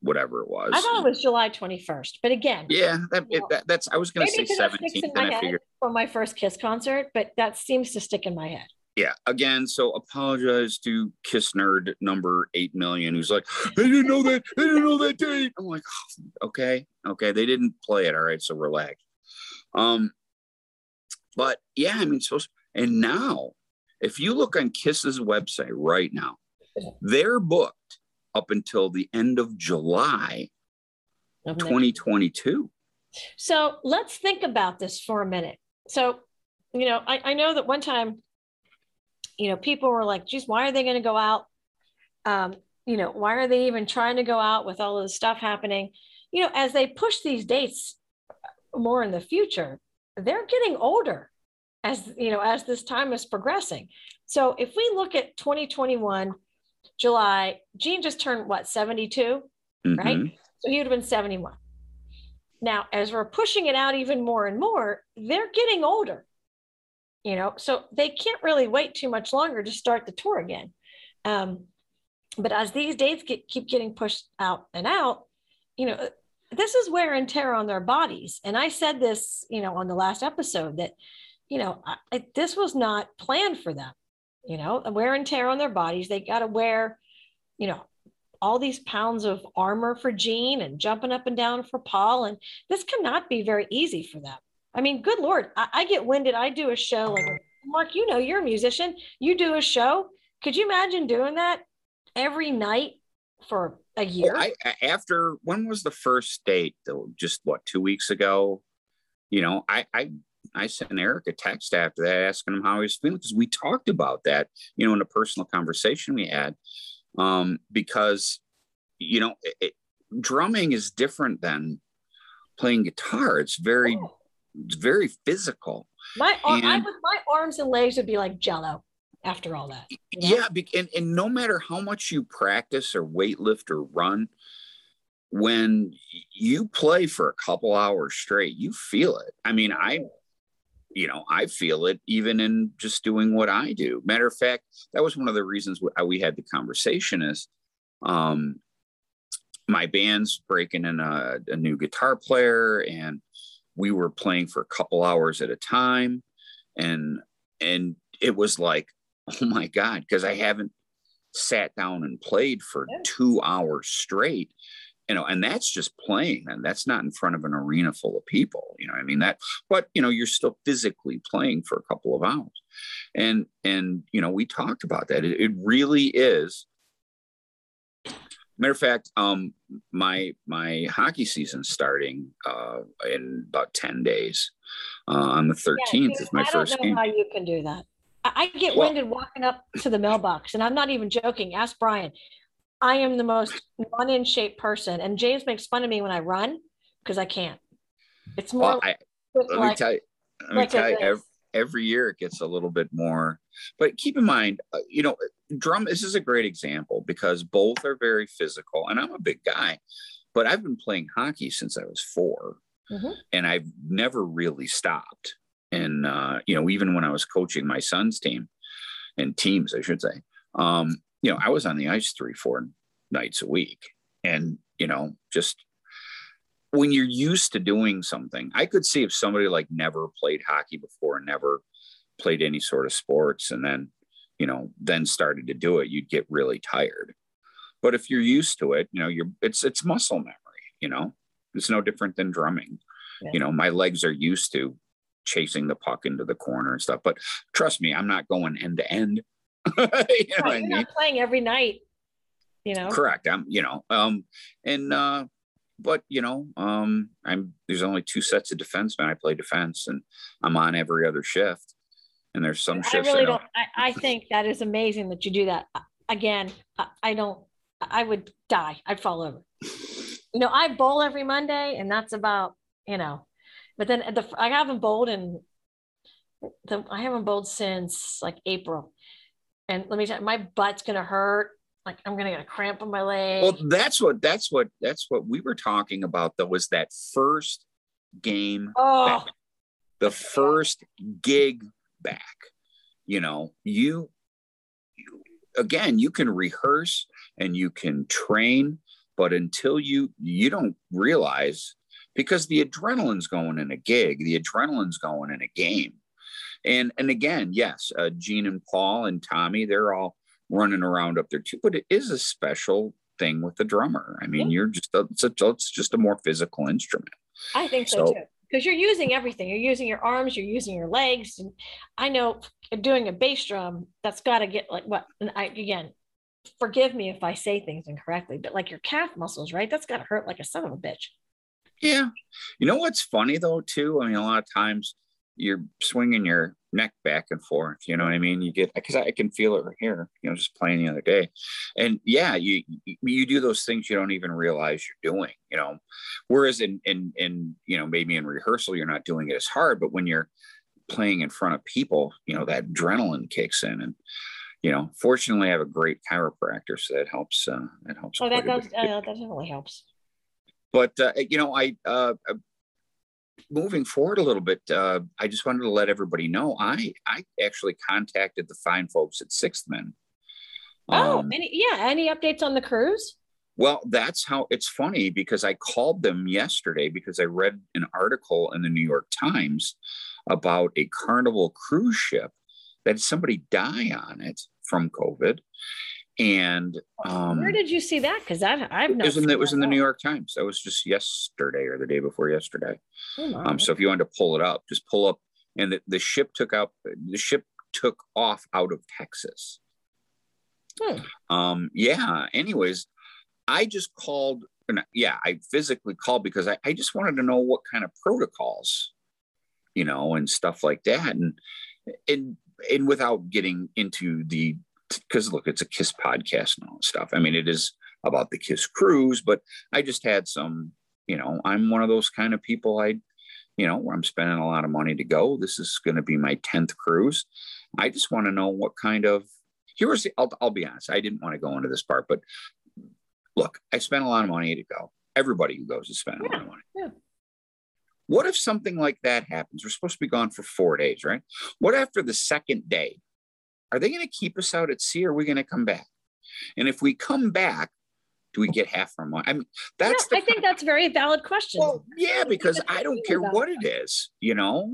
whatever it was? I thought it was July 21st, but again, yeah, that, it, that that's. I was going to say maybe because that sticks 17th, in and my I figured. for my first Kiss concert, but that seems to stick in my head. Yeah again so apologize to kiss nerd number 8 million who's like they didn't know that they didn't know that date i'm like "Oh, okay okay they didn't play it all right so relax um but yeah i mean so And now, if you look on Kiss's website right now, they're booked up until the end of July Of 2022. So let's think about this for a minute. So, you know, I, I know that one time, you know, people were like, geez, why are they going to go out? Um, you know, why are they even trying to go out with all of this stuff happening? You know, as they push these dates more in the future, they're getting older as, you know, as this time is progressing. So if we look at 2021, July, Gene just turned what, 72? right? Mhm. So he would have been 71. Now, as we're pushing it out even more and more, they're getting older, you know, so they can't really wait too much longer to start the tour again. Um, but as these dates get, keep getting pushed out and out, you know, this is wear and tear on their bodies. And I said this, you know, on the last episode that, you know, I, I, this was not planned for them, you know, wear and tear on their bodies. They got to wear, you know, all these pounds of armor for Gene and jumping up and down for Paul. And this cannot be very easy for them. I mean, good Lord, I, I get winded. I do a show like Mark, you know, you're a musician. You do a show. Could you imagine doing that every night for a year? Well, I, after when was the first date? Though, just what two weeks ago? You know, I I I sent Eric a text after that asking him how he was feeling because we talked about that. You know, in a personal conversation we had, um, because you know, it, it- drumming is different than playing guitar. It's very Oh, very physical. my, and- would, my arms and legs would be like jello after all that. know? Yeah, and, and no matter how much you practice or weightlift or run, when you play for a couple hours straight, you feel it. I mean, I, you know, I feel it even in just doing what I do. Matter of fact, that was one of the reasons why we had the conversation is, um, my band's breaking in a, a new guitar player and we were playing for a couple hours at a time. And and it was like [laughs] oh my god because i haven't sat down and played for two hours straight you know and that's just playing and that's not in front of an arena full of people you know i mean? That but you know you're still physically playing for a couple of hours. And and you know we talked about that. It, it really is matter of fact um my my hockey season starting uh in about 10 days uh on the 13th Yeah, is my I first don't know game how you can do that. I, I get Well- winded walking up to the mailbox, and I'm not even joking. Ask Brian. I am the most non in shape person, and James makes fun of me when I run because I can't. It's more well, I, like, let me tell you let me like tell you every, every year it gets a little bit more. But keep in mind uh, you know drum this is a great example because both are very physical and i'm a big guy but i've been playing hockey since i was 4 Mhm. and i've never really stopped. And uh, you know even when i was coaching my son's team and teams i should say um, you know i was on the ice three four nights a week. And you know just when you're used to doing something, I could see if somebody like never played hockey before and never played any sort of sports and then, you know, then started to do it, you'd get really tired. But if you're used to it, you know, you're it's it's muscle memory, you know. It's no different than drumming. Yeah. You know, my legs are used to chasing the puck into the corner and stuff. But trust me, I'm not going end to end. [laughs] you know what I you're mean? not playing every night. You know, correct i'm you know um and uh but you know um i'm there's only two sets of defense. defensemen i play defense and i'm on every other shift and there's some I shifts really I don't. I, I think that is amazing that you do that. Again, I, I don't. I would die. I'd fall over. You know, I bowl every Monday, and that's about you know. But then the I haven't bowled in. The, I haven't bowled since like April, and let me tell you, my butt's gonna hurt. Like I'm gonna get a cramp in my leg. well that's what that's what that's what we were talking about though was that first game oh, back. the first gig back you know you, you again you can rehearse and you can train but until you you don't realize because the adrenaline's going in a gig the adrenaline's going in a game and and again yes uh, gene and paul and tommy they're all running around up there too but it is a special thing with the drummer i mean Yeah. you're just a, it's, a, it's just a more physical instrument I think so, so- too. because you're using everything. You're using your arms, you're using your legs. And I know doing a bass drum, that's got to get like what? And I again, forgive me if I say things incorrectly, but like your calf muscles, right? That's got to hurt like a son of a bitch. Yeah. You know what's funny though, too? I mean, a lot of times you're swinging your neck back and forth. You know what I mean? You get because I can feel it right here. You know, just playing the other day, and yeah, you you do those things you don't even realize you're doing. You know, whereas in in in you know maybe in rehearsal you're not doing it as hard, but when you're playing in front of people, you know that adrenaline kicks in, and you know, fortunately, I have a great chiropractor, so that helps. Uh, that helps. Oh, that does. Uh, that definitely helps. But uh, you know, I uh, moving forward a little bit, uh, I just wanted to let everybody know I I actually contacted the fine folks at Sixthman. Oh, um, any, yeah. Any updates on the cruise? Well, that's how it's funny because I called them yesterday because I read an article in the New York Times about a Carnival cruise ship that somebody die on it from COVID. And um, where did you see that? Because I've I've not. It was in, the, it was in the New York Times. That was just yesterday or the day before yesterday. Oh, um, so if you wanted to pull it up, just pull up, and the, the ship took out. The ship took off out of Texas. Hmm. Um, yeah. Anyways, I just called. Yeah, I physically called because I, I just wanted to know what kind of protocols, you know, and stuff like that, and and and without getting into the because look, it's a Kiss podcast and all that stuff. I mean, it is about the Kiss cruise, but I just had some, you know, I'm one of those kind of people. I, you know, where I'm spending a lot of money to go. This is going to be my tenth cruise. I just want to know what kind of. Here's the. I'll, I'll be honest. I didn't want to go into this part, but look, I spent a lot of money to go. Everybody who goes is spending yeah, a lot of money. Yeah. What if something like that happens? We're supposed to be gone for four days, right? What after the second day? Are they going to keep us out at sea or are we going to come back? And if we come back, do we get half our money? I mean, that's. I think that's a very valid question. Well, yeah, because I don't care what it is. You know,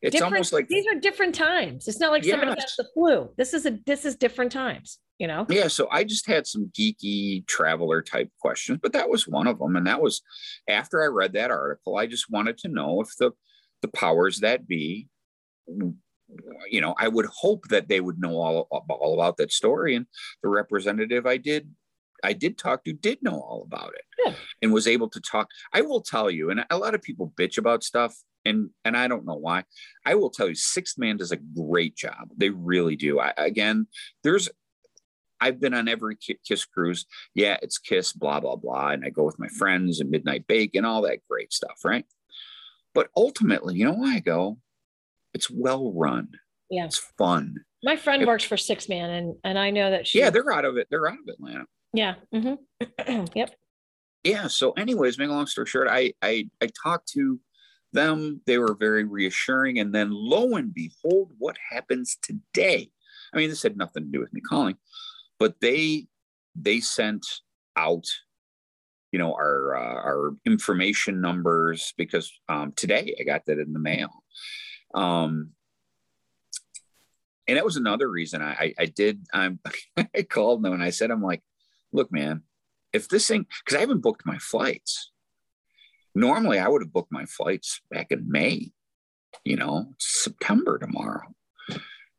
it's different, almost like these are different times. It's not like yes. somebody has the flu. This is a this is different times. You know. Yeah. So I just had some geeky traveler type questions, but that was one of them, and that was after I read that article. I just wanted to know if the the powers that be you know, I would hope that they would know all, all about that story. And the representative I did, I did talk to did know all about it yeah. and was able to talk. I will tell you, and a lot of people bitch about stuff, and and I don't know why. I will tell you, Sixthman does a great job. They really do. I, again, there's I've been on every Kiss cruise. Yeah, it's Kiss, blah, blah, blah. And I go with my friends and Midnight Bake and all that great stuff, right? But ultimately, you know why I go? It's well run. Yeah. It's fun. My friend it, works for Sixthman and and I know that she Yeah, they're out of it. They're out of Atlanta. Yeah. Mm-hmm. [clears throat] yep. Yeah. So anyways, make a long story short, I I I talked to them. They were very reassuring. And then lo and behold, what happens today? I mean, this had nothing to do with me calling, but they they sent out you know our uh, our information numbers because um, today I got that in the mail um, and that was another reason I, I, did. I'm, [laughs] I called them and I said, I'm like, look, man, if this thing, because I haven't booked my flights. Normally, I would have booked my flights back in May. You know, September tomorrow.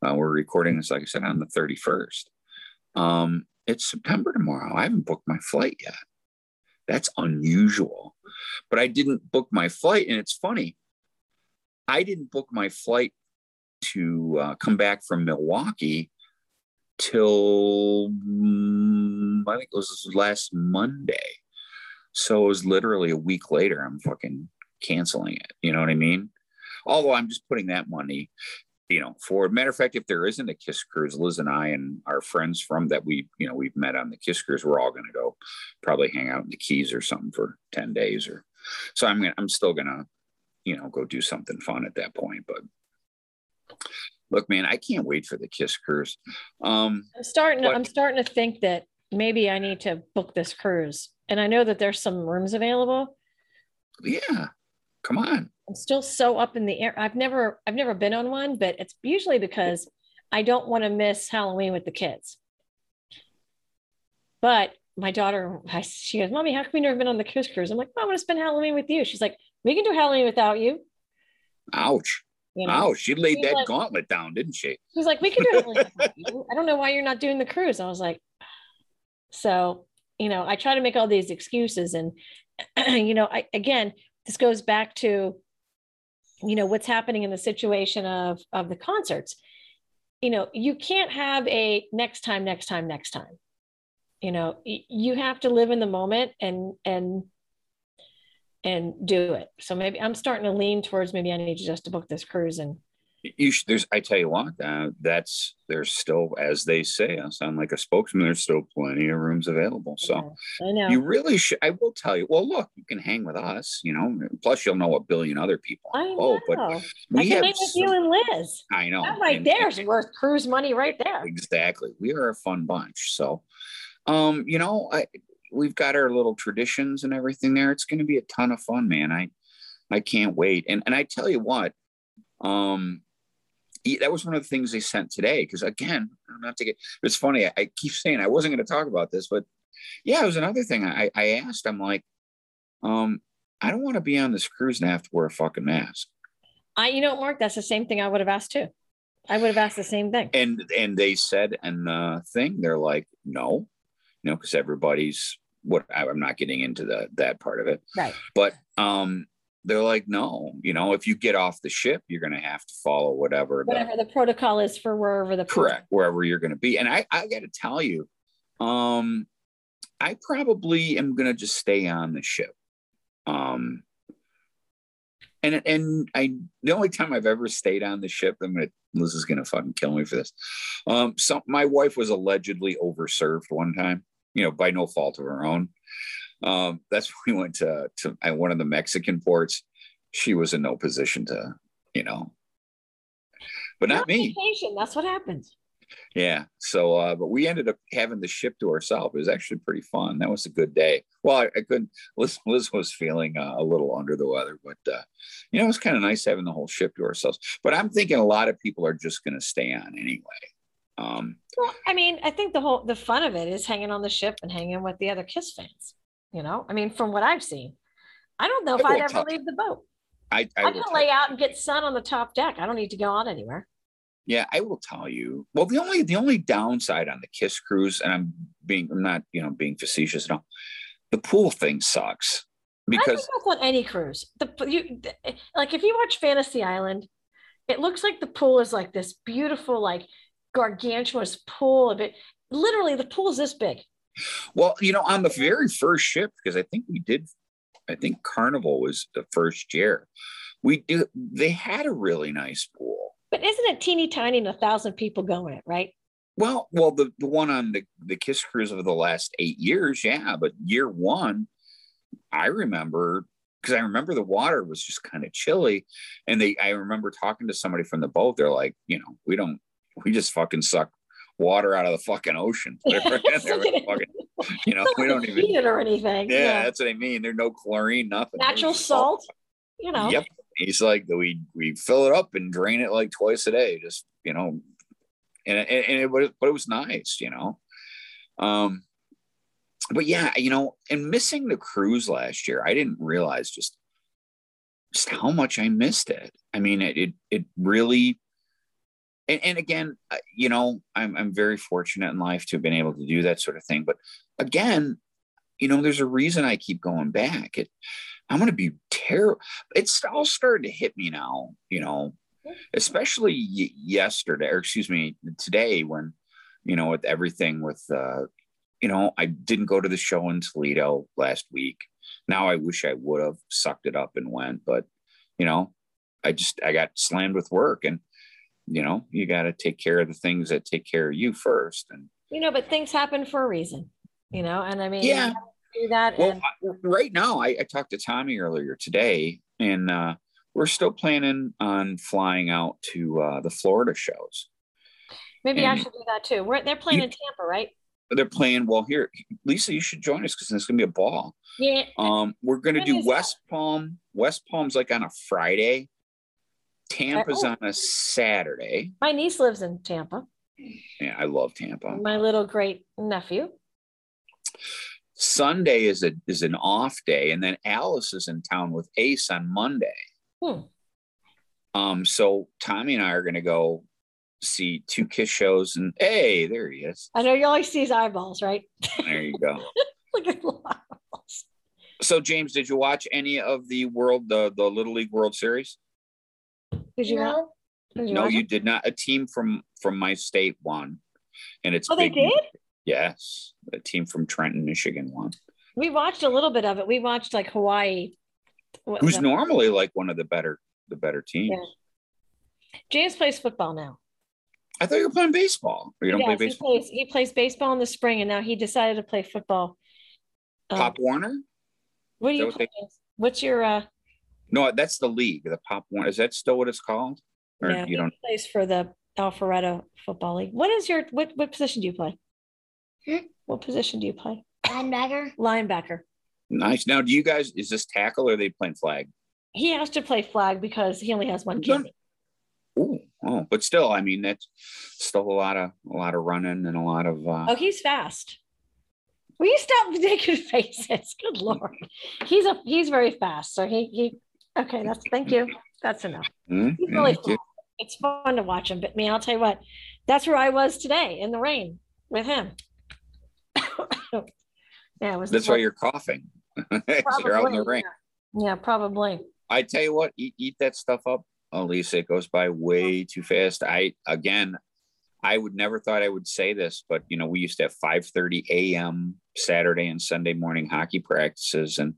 Uh, we're recording this, like I said, on the 31st. Um, it's September tomorrow. I haven't booked my flight yet. That's unusual. But I didn't book my flight. And it's funny I didn't book my flight to uh, come back from Milwaukee till mm, I think it was last Monday. So it was literally a week later. I'm fucking canceling it. You know what I mean? Although I'm just putting that money, you know, for matter of fact, if there isn't a Kiss cruise, Liz and I and our friends from that we, you know, we've met on the Kiss cruise, we're all going to go probably hang out in the Keys or something for 10 days or so I'm gonna, I'm still gonna you know, go do something fun at that point. But look, man, I can't wait for the Kiss cruise. Um, I'm starting. But, I'm starting to think that maybe I need to book this cruise, and I know that there's some rooms available. Yeah, come on. I'm still so up in the air. I've never, I've never been on one, but it's usually because I don't want to miss Halloween with the kids. But my daughter, I, she goes, "Mommy, how come we never been on the cruise cruise?" I'm like, well, "I want to spend Halloween with you." She's like, We can do Halloween without you. Ouch. You know? Ouch. She laid that like- gauntlet down, didn't she? He's like, we can do Halloween [laughs] without you. I don't know why you're not doing the cruise. I was like, so, you know, I try to make all these excuses. And, [clears throat] you know, I, again, this goes back to, you know, what's happening in the situation of, of the concerts. You know, you can't have a next time, next time, next time. You know, you have to live in the moment and, and, and do it. So maybe I'm starting to lean towards maybe I need to just to book this cruise and You should, there's, I tell you what, uh, that's, there's still, as they say, I sound like a spokesman, there's still plenty of rooms available. So I know. you really should, I will tell you, well, look, you can hang with us, you know, plus you'll know a billion other people. I know. boat, but I we can have, hang with some- you and Liz. I know. That right and- there is worth cruise money right there. Exactly. We are a fun bunch. So, um, you know, I, we've got our little traditions and everything there. It's going to be a ton of fun, man. I, I can't wait. And, and I tell you what, um, that was one of the things they sent today. Because again, I'm not to get, it's funny. I, I keep saying I wasn't going to talk about this, but yeah, it was another thing I, I asked. I'm like, um, I don't want to be on this cruise and have to wear a fucking mask. I, you know, Mark, that's the same thing I would have asked too. I would have asked the same thing. and and they said and the thing they're like no you know because everybody's what I- i'm not getting into the that part of it. Right. but um they're like no you know if you get off the ship you're going to have to follow whatever the Whatever the protocol is for wherever the correct wherever you're going to be. And i i got to tell you um i probably am going to just stay on the ship. Um and and i the only time i've ever stayed on the ship i'm gonna liz is gonna fucking kill me for this. Um so my wife was allegedly overserved one time you know by no fault of her own um that's [laughs] when we went to to at one of the mexican ports she was in no position to you know but not me Vacation, that's what happens. yeah. So, uh, but we ended up having the ship to ourselves. It was actually pretty fun. That was a good day. Well, I, I couldn't. Liz, Liz was feeling uh, a little under the weather, but uh, you know, it was kind of nice having the whole ship to ourselves. But I'm thinking a lot of people are just going to stay on anyway. Um, Well, I mean, I think the whole the fun of it is hanging on the ship and hanging with the other Kiss fans. You know, I mean, from what I've seen, I don't know if I'd ever leave the boat. I, I I, can lay out and get sun on the top deck. I don't need to go on anywhere. Yeah, I will tell you. Well, the only the only downside on the Kiss cruise, and I'm being I'm not you know being facetious at all. The pool thing sucks because I think because that's on any cruise. The you like if you watch Fantasy Island, it looks like the pool is like this beautiful, like gargantuous pool of it. Literally, the pool is this big. Well, you know, on the very first ship, because I think we did, I think Carnival was the first year. We do. They had a really nice pool. But isn't it teeny tiny and a thousand people go in it, right? Well, well, the the one on the the Kiss cruise of the last eight years, yeah. But year one, I remember because I remember the water was just kind of chilly, and they. I remember talking to somebody from the boat. They're like, you know, we don't, we just fucking suck water out of the fucking ocean. [laughs] Put it right in there with the fucking- you know, we don't even. heat it or anything. Yeah, that's what I mean. There's no chlorine, nothing. Natural There's salt, you know. Yep. He's like, we we fill it up and drain it like twice a day, just you know, and and, and it was, but it was nice, you know. Um, but yeah, you know, and missing the cruise last year, I didn't realize just just how much I missed it. I mean, it it, it really. And, and again, uh, you know, I'm I'm very fortunate in life to have been able to do that sort of thing. But again, you know, there's a reason I keep going back. It, I'm going to be terrible. It's all starting to hit me now, you know, especially yesterday, or excuse me, today when, you know, with everything with, uh, you know, I didn't go to the show in Toledo last week. Now I wish I would have sucked it up and went, but, you know, I just, I got slammed with work and, you know, you got to take care of the things that take care of you first. And You know, but things happen for a reason, you know, and I mean, Yeah. do that. Well, and I- right now, I, I talked to Tommy earlier today, and uh, we're still planning on flying out to uh, the Florida shows. maybe I should do that too. We're, they're playing You- in Tampa, right? They're playing well here. Lisa, you should join us because it's going to be a ball. Yeah. Um, we're going to do is that? West Palm. West Palm's like on a Friday. Tampa's oh. on a Saturday. My niece lives in Tampa. Yeah, I love Tampa. My little great nephew. Sunday is a is an off day, and then Alice is in town with Ace on Monday. Hmm. Um, so Tommy and I are going to go see two Kiss shows, and hey, there he is. I know you always see his eyeballs, right? There you go. [laughs] Look at eyeballs. so James, did you watch any of the world the the Little League World Series? Did you not? Did no, you did not. A team from from my state won, and it's Oh, they did? Yes, a team from Trenton, Michigan won. We watched a little bit of it. We watched like Hawaii. What- Who's normally like one of the better the better teams. Yeah. James plays football now. I thought you were playing baseball. Or you don't Yes, play he baseball. plays. He plays baseball in the spring, and now he decided to play football. Um, Pop Warner? what do you what? James? What's your? uh No, that's the league. The Pop Warner. Is that still what it's called? Or Yeah, you he don't? plays for the Alpharetta Football League. What is your what? What position do you play? Hmm? What position do you play? Linebacker. Linebacker. Nice. Now, do you guys? Is this tackle or are they playing flag? He has to play flag because he only has one kid. Ooh, oh, but still, I mean, that's still a lot of a lot of running and a lot of. uh Oh, he's fast. Will you stop [laughs] making faces? Good lord, he's a he's very fast. So he he. Okay, that's thank you. That's enough. Mm-hmm. He's really fun. It's fun to watch him. But man, I'll tell you what, that's where I was today in the rain with him. [coughs] yeah, it was. That's why you're coughing. [laughs] you're out in the rain. Yeah, Yeah, probably. I tell you what, eat, eat that stuff up, Elisa. It goes by way too fast. I again, I would never thought I would say this, but you know, we used to have 5:30 a.m. Saturday and Sunday morning hockey practices, and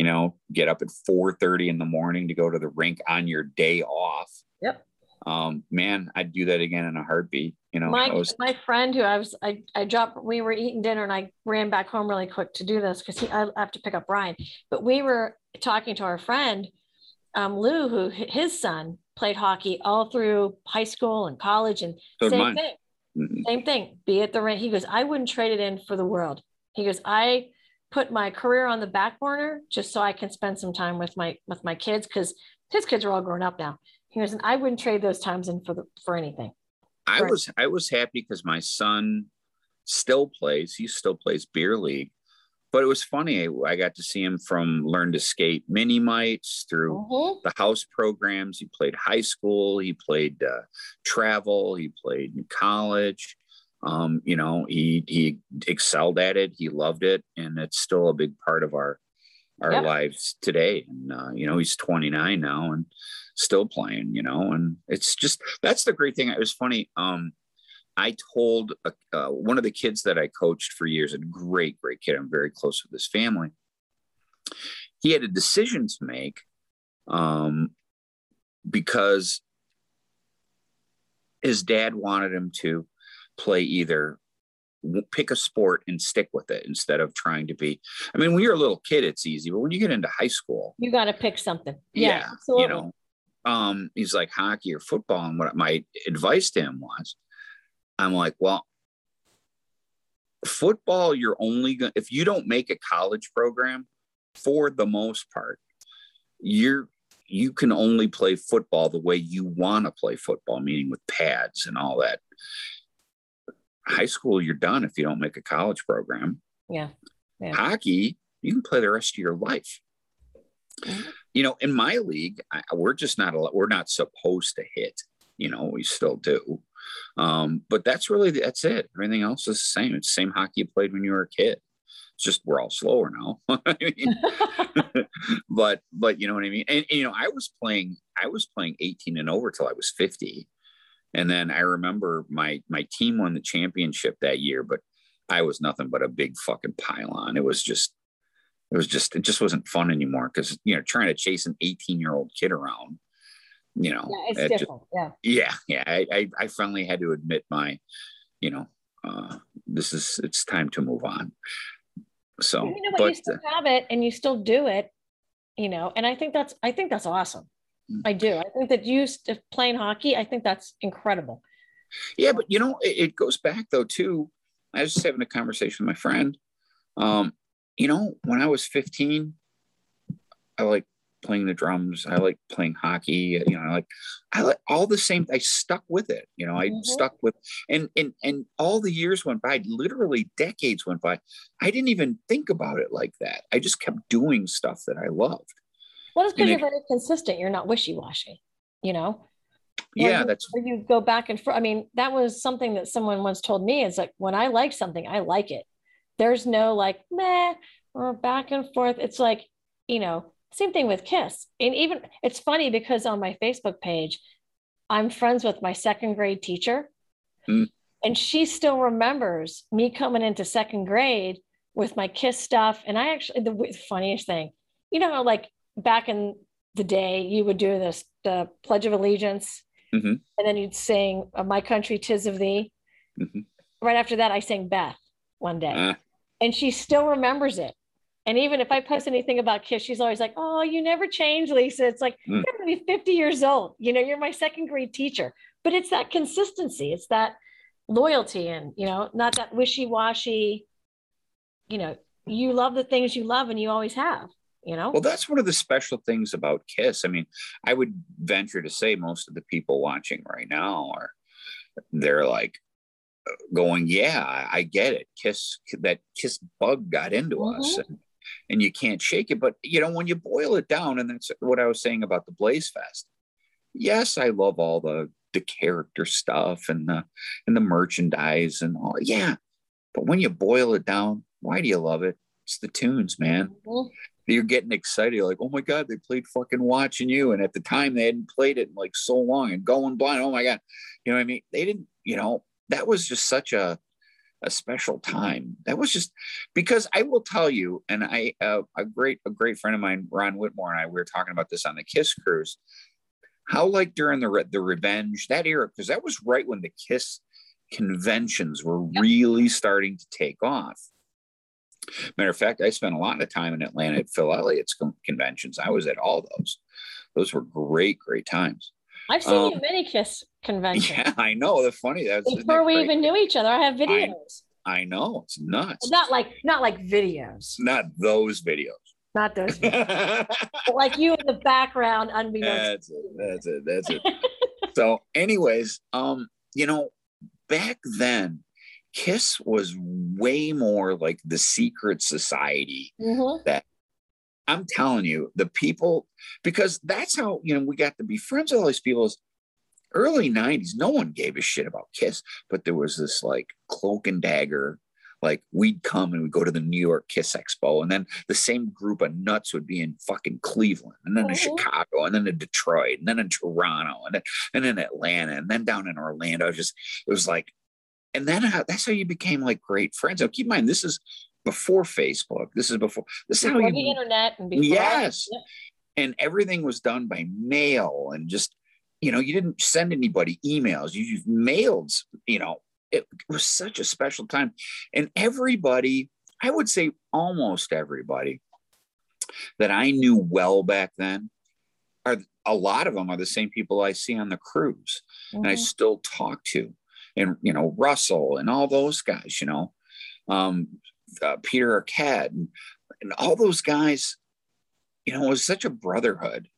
you know, get up at 4:30 in the morning to go to the rink on your day off. Yep. Um, man, I'd do that again in a heartbeat. You know, my was my friend who I was I I dropped we were eating dinner and I ran back home really quick to do this because I have to pick up Brian. But we were talking to our friend um, Lou, who his son played hockey all through high school and college, and So same thing, Mhm. same thing. Be at the rink. He goes, I wouldn't trade it in for the world. He goes, I put my career on the back burner just so I can spend some time with my with my kids because his kids are all grown up now. He goes, and I wouldn't trade those times in for the for anything. I was I was happy because my son still plays. He still plays beer league, but it was funny. I, got to see him from learn to skate mini mites through Mhm. the house programs. He played high school. He played uh, travel. He played in college. Um, you know, he he excelled at it. He loved it, and it's still a big part of our our Yep. lives today. And uh, you know, he's 29 now and still playing. You know, and it's just that's the great thing. It was funny. Um, I told uh, uh, one of the kids that I coached for years, a great, great kid. I'm very close with his family. He had a decision to make um, because his dad wanted him to play either pick a sport and stick with it instead of trying to be. I mean, when you're a little kid, it's easy, but when you get into high school, You got to pick something. Yeah, yeah, you know, um, he's like hockey or football. And what my advice to him was, I'm like, well, football, you're only going if you don't make a college program, for the most part, you're, you can only play football the way you want to play football, meaning with pads and all that. High school, you're done if you don't make a college program. yeah. Yeah. Hockey, you can play the rest of your life. Mhm. You know, in my league, I, we're just not al- we're not supposed to hit. You know, we still do, um, but that's really that's it. Everything else is the same. It's the same hockey you played when you were a kid. It's just we're all slower now. [laughs] Mean, [laughs] but but you know what I mean. And, and, you know, I was playing I was playing 18 and over till I was 50, and then I remember my my team won the championship that year, but I was nothing but a big fucking pylon. It was just, it was just, it just wasn't fun anymore because you know trying to chase an 18 year old kid around, you know, yeah, it's it just- yeah. yeah, yeah. I, I, I finally had to admit my, you know, uh, this is it's time to move on. So, you know what? you still have it and you still do it, you know, and I think that's I think that's awesome. Mm. I do. I think that you playing hockey, I think that's incredible. yeah, but you know, it, it goes back though too. I was just having a conversation with my friend. Um, you know, when I was 15, I like playing the drums. I like playing hockey. You know, I like I like all the same. I stuck with it. You know, I Mhm. stuck with and and and all the years went by. Literally decades went by. I didn't even think about it like that. I just kept doing stuff that I loved. Well, it's because you're very consistent. You're not wishy-washy, you know? Where Yeah, you- that's where you go back and forth. I mean, that was something that someone once told me. It's like when I like something, I like it. There's no like meh or back and forth. It's like, you know, same thing with Kiss. And even it's funny because on my Facebook page, I'm friends with my second grade teacher. Hmm. And she still remembers me coming into second grade with my Kiss stuff. And I actually, the funniest thing, you know, like back in the day, you would do this, the Pledge of Allegiance, Mhm. and then you'd sing uh, My Country, Tis of Thee. Mhm. Right after that, I sang Beth one day, uh, and she still remembers it. And even if I post anything about Kiss, she's always like, Oh, you never change, Lisa. It's like, Mm. you're going to be 50 years old. You know, you're my second grade teacher. But it's that consistency, it's that loyalty, and, you know, not that wishy washy, you know, you love the things you love and you always have, you know? Well, that's one of the special things about Kiss. I mean, I would venture to say most of the people watching right now are they're like uh, going, "Yeah, I get it. Kiss that Kiss bug got into us, and, and you can't shake it." But you know, when you boil it down, and that's what I was saying about the Blaze Fest. Yes, I love all the the character stuff and the and the merchandise and all. Yeah, but when you boil it down, why do you love it? It's the tunes, man Mhm. You're getting excited. You're like, oh my God, they played fucking watching you. And at the time they hadn't played it in like so long and going blind. Oh my God. You know what I mean? They didn't, you know, that was just such a a special time. That was just because I will tell you, and I uh, a great a great friend of mine, Ron Whitmore, and I we were talking about this on the Kiss cruise. How like during the the Revenge that era, because that was right when the Kiss conventions were really starting to take off. Matter of fact, I spent a lot of time in Atlanta at Phil Elliott's con- conventions. I was at all those. Those were great, great times. I've seen you Um, many Kiss conventions. [laughs] Yeah, I know. The funny that's Before we even knew each other, I have videos. I know it's nuts. Not like not like videos, Not those videos. not those, [laughs] but like you in the background, unbeknownst. That's it. That's it. That's it. [laughs] so, anyways, um, you know, back then, Kiss was way more like the secret society Mhm. I'm telling you, the people, because that's how, you know, we got to be friends with all these people. Is early 90s, no one gave a shit about Kiss, but there was this like cloak and dagger. Like we'd come and we'd go to the New York Kiss Expo, and then the same group of nuts would be in fucking Cleveland, and then in Mhm. Chicago, and then in Detroit, and then in Toronto, and then and then Atlanta, and then down in Orlando. Just it was like, and then how, that's how you became like great friends. Now keep in mind, this is before Facebook. This is before. This is how you the internet and before Yes. And everything was done by mail and just you know you didn't send anybody emails you just mailed you know it was such a special time and everybody i would say almost everybody that i knew well back then are a lot of them are the same people i see on the cruise and I Mhm. still talk to, and you know Russell and all those guys, you know, um, uh, Peter Arquette and, and all those guys, you know, it was such a brotherhood,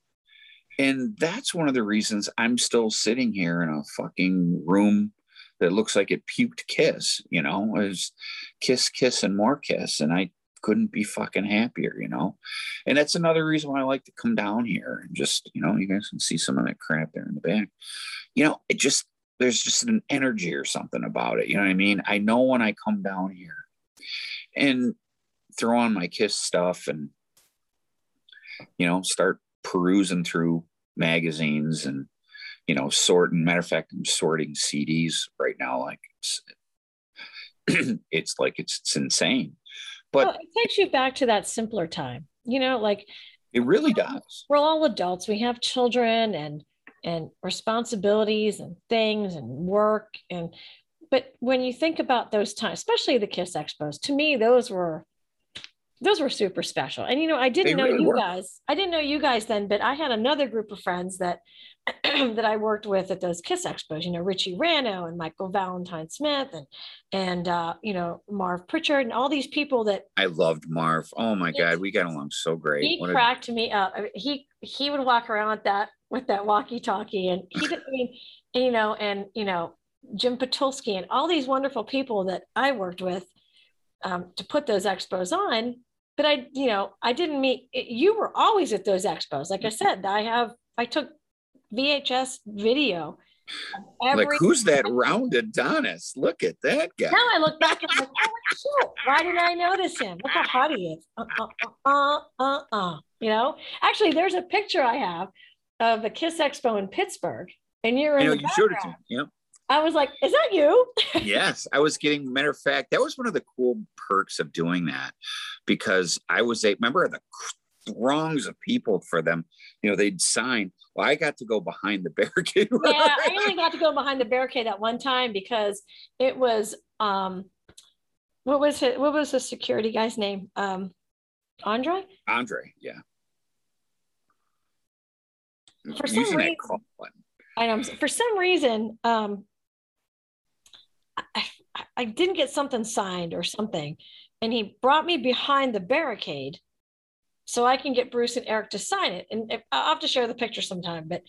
and that's one of the reasons I'm still sitting here in a fucking room that looks like it puked kiss, you know, was kiss, kiss, and more kiss, and I couldn't be fucking happier, you know, and that's another reason why I like to come down here and just, you know, you guys can see some of that crap there in the back. You know, it just there's just an energy or something about it. You know what I mean? I know when I come down here and throw on my Kiss stuff and you know start perusing through magazines and you know sorting. Matter of fact, I'm sorting CDs right now. Like it's [clears throat] it's like it's, it's insane, but Well, it takes you back to that simpler time. You know, like it really does. we're all adults. We have children and and responsibilities and things and work and but when you think about those times, especially the Kiss Expos, to me those were those were super special. And you know, I didn't They know really you were. guys. I didn't know you guys then, but I had another group of friends that [clears throat] that I worked with at those Kiss Expos. You know, Richie Ranno and Michael Valentine Smith and and uh, you know Marv Pritchard and all these people that I loved Marv. Oh my. God, we got along so great. he What a- cracked me up. I mean, he he would walk around with that with that walkie-talkie, and he didn't I mean, you know, and you know, Jim Patulski and all these wonderful people that I worked with um, to put those expos on. But I, you know, I didn't meet you were always at those expos. Like I said, I have I took VHS video. of like who's that [laughs] round Adonis? Look at that guy. Now I look back and I'm like, oh shit, why didn't I notice him? Look how hot he is. Uh, uh, uh, uh, uh, You know, actually, there's a picture I have of the Kiss Expo in Pittsburgh, and you're I in know the you showed it to me. Yep. I was like, is that you? [laughs] yes, I was getting. Matter of fact, that was one of the cool perks of doing that because I was a remember the throngs of people for them. You know, they'd sign. Well, I got to go behind the barricade. [laughs] yeah, I only [laughs] got to go behind the barricade at one time because it was um, what was it? What was the security guy's name? Um, Andre. Andre, yeah. For some Using reason- I know for some reason, um, I, I, I didn't get something signed or something, and he brought me behind the barricade so I can get Bruce and Eric to sign it. And if, I'll have to share the picture sometime, but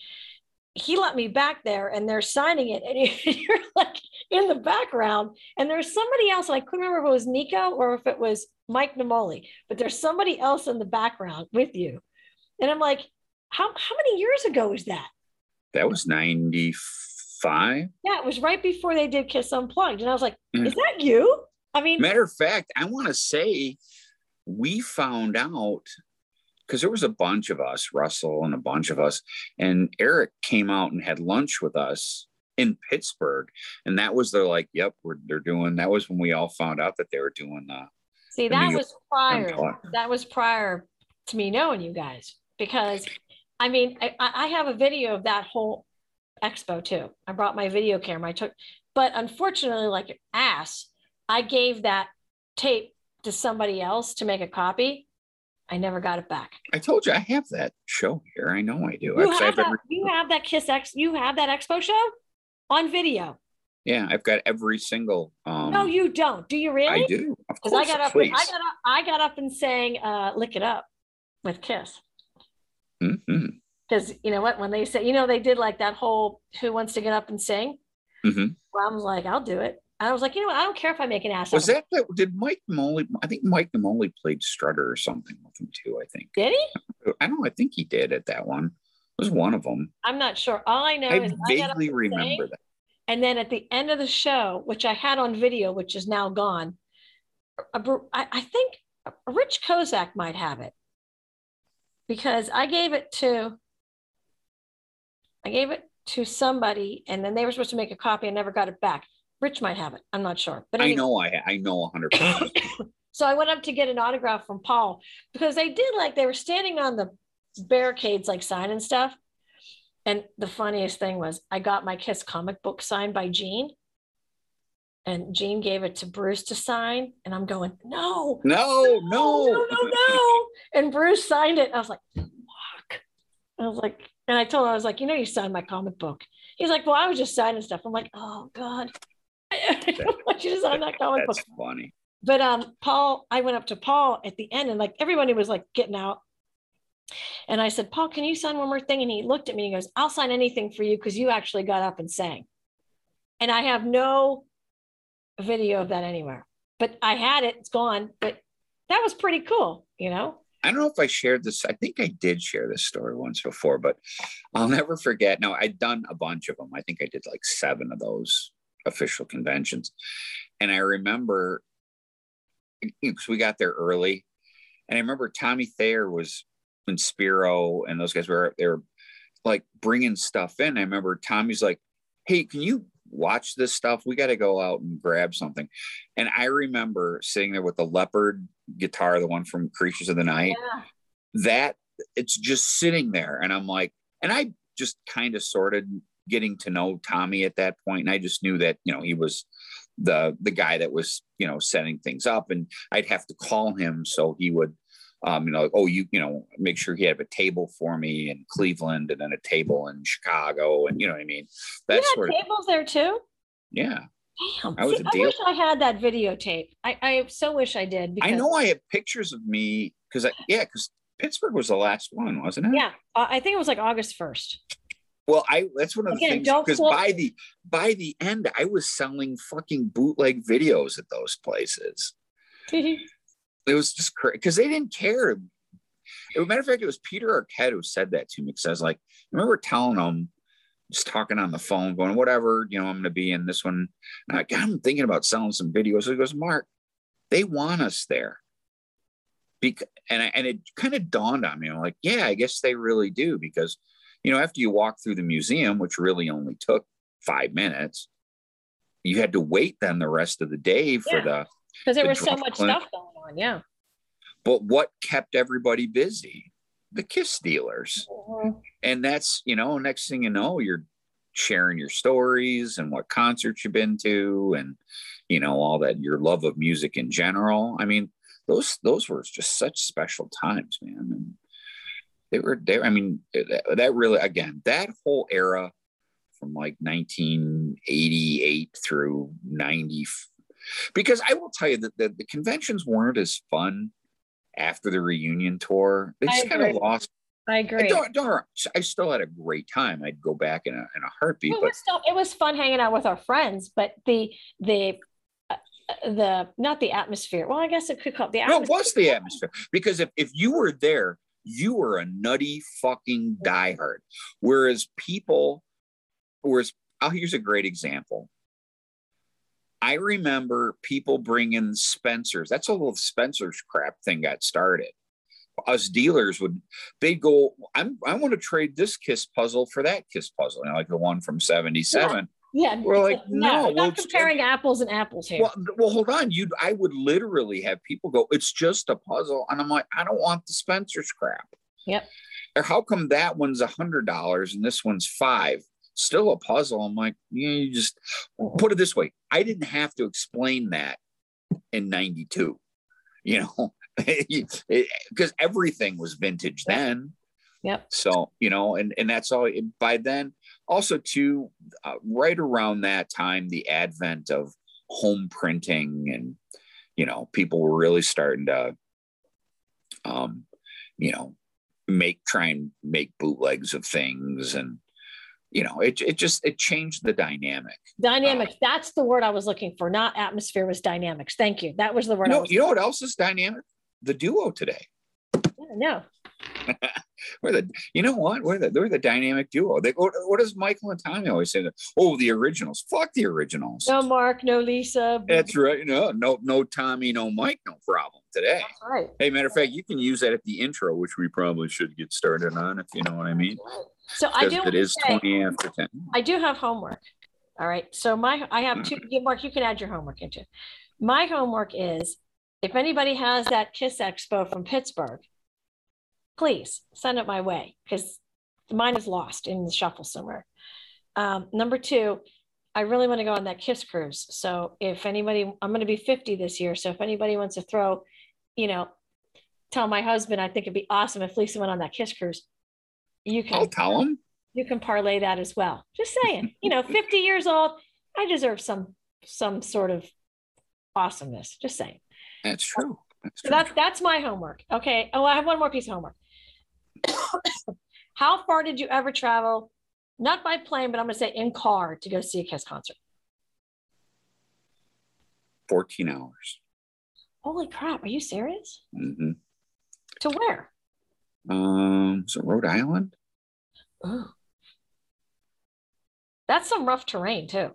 he let me back there and they're signing it, and [laughs] you're like in the background, and there's somebody else. And I couldn't remember if it was Nico or if it was Mike Namoli, but there's somebody else in the background with you, and I'm like, how how many years ago was that? That was 95. Yeah, it was right before they did Kiss Unplugged. And I was like, Mm. is that you? I mean, Matter of fact, I want to say we found out because there was a bunch of us, Russell and a bunch of us, and Eric came out and had lunch with us in Pittsburgh, and that was they're like, "Yep, we're they're doing." That was when we all found out that they were doing the. see, that was prior. That was prior to me knowing you guys because I mean, I, I have a video of that whole expo too. I brought my video camera. I took, but unfortunately, like an ass, I gave that tape to somebody else to make a copy. I never got it back. I told you I have that show here. I know I do. You I've- have that, every- you have that Kiss X, you have that expo show on video. yeah, I've got every single. Um, no, you don't. Do you really? I do. Of Because course, I got up, please. I got up, I got up and sang uh, "Lick It Up" with Kiss. Mhm, Because you know what, when they say, you know, they did like that whole "Who wants to get up and sing?" mhm. Well, I was like, I'll do it. I was like, you know what, I don't care if I make an ass. Was that the, did Mike Molly? I think Mike Molly played Strutter or something with him too. I think. Did he? I don't. I think he did at that one. It was one of them. I'm not sure. All I know I is I vaguely and remember that. And then at the end of the show, which I had on video, which is now gone, a I, I think Rich Kozak might have it because I gave it to I gave it to somebody, and then they were supposed to make a copy. I never got it back. Rich might have it. I'm not sure, but I know. I I know 100. percent [coughs] [coughs] So I went up to get an autograph from Paul because they did like they were standing on the barricades, like signing stuff. And the funniest thing was I got my Kiss comic book signed by Gene. And Gene gave it to Bruce to sign. And I'm going, no, No, no, no, no, no. And Bruce signed it. I was like, fuck. I was like, and I told him, I was like, you know, you signed my comic book. He's like, well, I was just signing stuff. I'm like, oh God. [laughs] I don't want you to sign that comic book That's funny. but um paul i went up to paul at the end and like everybody was like getting out and i said paul can you sign one more thing and he looked at me and he goes i'll sign anything for you because you actually got up and sang and i have no video of that anywhere but i had it it's gone but that was pretty cool you know I don't know if I shared this. I think I did share this story once before, but I'll never forget. No, I'd done a bunch of them. I think I did like seven of those official conventions. And I remember because we got there early. And I remember Tommy Thayer was in Spiro and those guys were they were like bringing stuff in. I remember Tommy's like, "Hey, can you watch this stuff? We got to go out and grab something." And I remember sitting there with the leopard guitar, the one from Creatures of the Night. yeah That it's just sitting there, and I'm like, and I just kind of sorted getting to know Tommy at that point, and I just knew that you know he was the the guy that was you know setting things up, and I'd have to call him so he would um, you know, oh, you, you know, make sure he had a table for me in Cleveland and then a table in Chicago. And you know what I mean? you That's had sort of, tables there too yeah. Damn. I was See, a I deal- wish I had that videotape. I, I so wish I did. I know I have pictures of me because I, yeah, because Pittsburgh was the last one, wasn't it? Yeah, uh, I think it was like August first. Well, I that's one of the things because quote- by the by the end, I was selling fucking bootleg videos at those places. [laughs] It was just crazy because they didn't care. As matter of fact, it was Peter Arquette who said that to me because I was like, I remember telling him, just talking on the phone, going, whatever, you know, I'm going to be in this one. And I, I'm thinking about selling some videos. He goes, Mark, they want us there. Because, and, I, and it kind of dawned on me. I'm like, yeah, I guess they really do. Because, you know, after you walk through the museum, which really only took five minutes, you had to wait then the rest of the day for Yeah. the because there The was so much clinic. stuff going on. Yeah. But what kept everybody busy? The kiss dealers. Mm-hmm. And that's, you know, next thing you know, you're sharing your stories and what concerts you've been to and, you know, all that, your love of music in general. I mean, those, those were just such special times, man. And they were there. I mean, that, that really, again, that whole era from like 1988 through 90, because I will tell you that the, the conventions weren't as fun after the reunion tour. They I just kind of lost. I I agree. don't, don't, I still had a great time. I'd go back in a, in a heartbeat, It but was still, it was fun hanging out with our friends, but the the uh, the not the atmosphere. Well, I guess it could call the no, atmosphere. it was the atmosphere because if, if you were there, you were a nutty fucking diehard. Whereas people, whereas, oh, here's a great example. I remember people bringing Spencer's. That's a little Spencer's crap thing got started. Us dealers would they'd go, I'm I want to trade this kiss puzzle for that kiss puzzle, you know, like the one from 77. Yeah, We're like, no, no, we're not comparing apples and apples here. Well, well, hold on. You, I would literally have people go, "It's just a puzzle," and I'm like, "I don't want the Spencer's crap." Yep. Or how come that one's a hundred dollars and this one's five? Still a puzzle. I'm like, yeah, you just put it this way. I didn't have to explain that in '92. You know, [laughs] because everything was vintage then. Yep. So you know, and and that's all. By then, also too, uh, right around that time, the advent of home printing and you know, people were really starting to, um, you know, make try and make bootlegs of things, and you know, it it just it changed the dynamic. Dynamics. Um, that's the word I was looking for. Not atmosphere was dynamics. Thank you. That was the word You I know, was you know what else is dynamic? The duo today. [laughs] no. We're the, you know what? We're the, they're the dynamic duo. They, what, what does Michael and Tommy always say? Oh, the originals. Fuck the originals. No Mark, no Lisa. That's right. No, no, no Tommy, no Mike, no problem today. That's right. Hey, matter of fact, you can use that at the intro, which we probably should get started on, if you know what I mean. So I do It is say- 20 after 10. I do have homework. All right. So my I have two. yeah, Mark, you can add your homework into. My homework is if anybody has that Kiss Expo from Pittsburgh, please send it my way because mine is lost in the shuffle somewhere. Um, number two, I really want to go on that Kiss cruise. So if anybody, I'm going to be 50 this year. So if anybody wants to throw, you know, tell my husband, I think it'd be awesome if Lisa went on that Kiss cruise. You can I'll tell them. you can parlay that as well. Just saying, you know, [laughs] 50 years old, I deserve some some sort of awesomeness. Just saying. That's true. That's So true. that's that's my homework. Okay. Oh, I have one more piece of homework. [coughs] How far did you ever travel? Not by plane, but I'm gonna say in car to go see a Kiss concert. 14 hours. Holy crap, are you serious? hmm To where? Um, so Rhode Island? Ooh. That's some rough terrain too.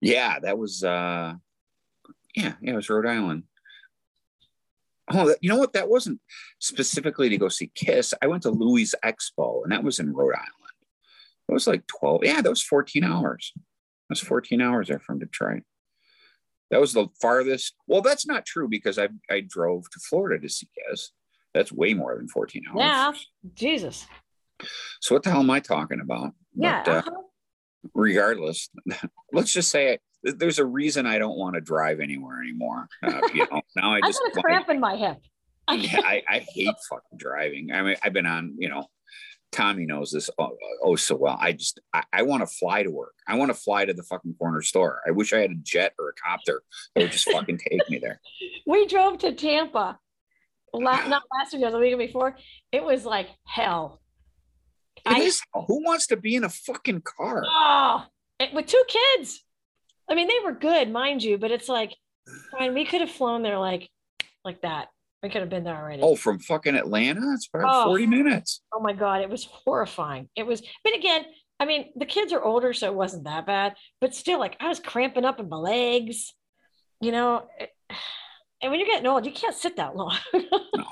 Yeah, that was, uh, yeah, yeah, it was Rhode Island. Oh, that- you know what? That wasn't specifically to go see Kiss. I went to Louis Expo, and that was in Rhode Island. It was like 12. Yeah, that was 14 hours. That was 14 hours there from Detroit. That was the farthest. Well, that's not true because I I drove to Florida to see Kiss. That's way more than 14 hours. Yeah. Jesus. So what the hell am I talking about? Yeah. But, uh, uh-huh. regardless, [laughs] let's just say th- there's a reason I don't want to drive anywhere anymore. Uh, you know, [laughs] now I I just a cramp in my hip. [laughs] yeah, I, I hate fucking driving. I mean, I've been on, you know, Tommy knows this oh, oh so well. I just, I, I want to fly to work. I want to fly to the fucking corner store. I wish I had a jet or a copter that would just fucking take me there. we drove to Tampa La- not last week, it was the week before. It was like hell. I- is- Who wants to be in a fucking car? Oh, it, with two kids. I mean, they were good, mind you, but it's like, fine, we could have flown there like, like that. We could have been there already. Oh, from fucking Atlanta? It's about Oh. 40 minutes. Oh my God, it was horrifying. It was, but again, I mean, the kids are older, so it wasn't that bad, but still, like, I was cramping up in my legs, you know. it- and when you're getting old, you can't sit that long. no.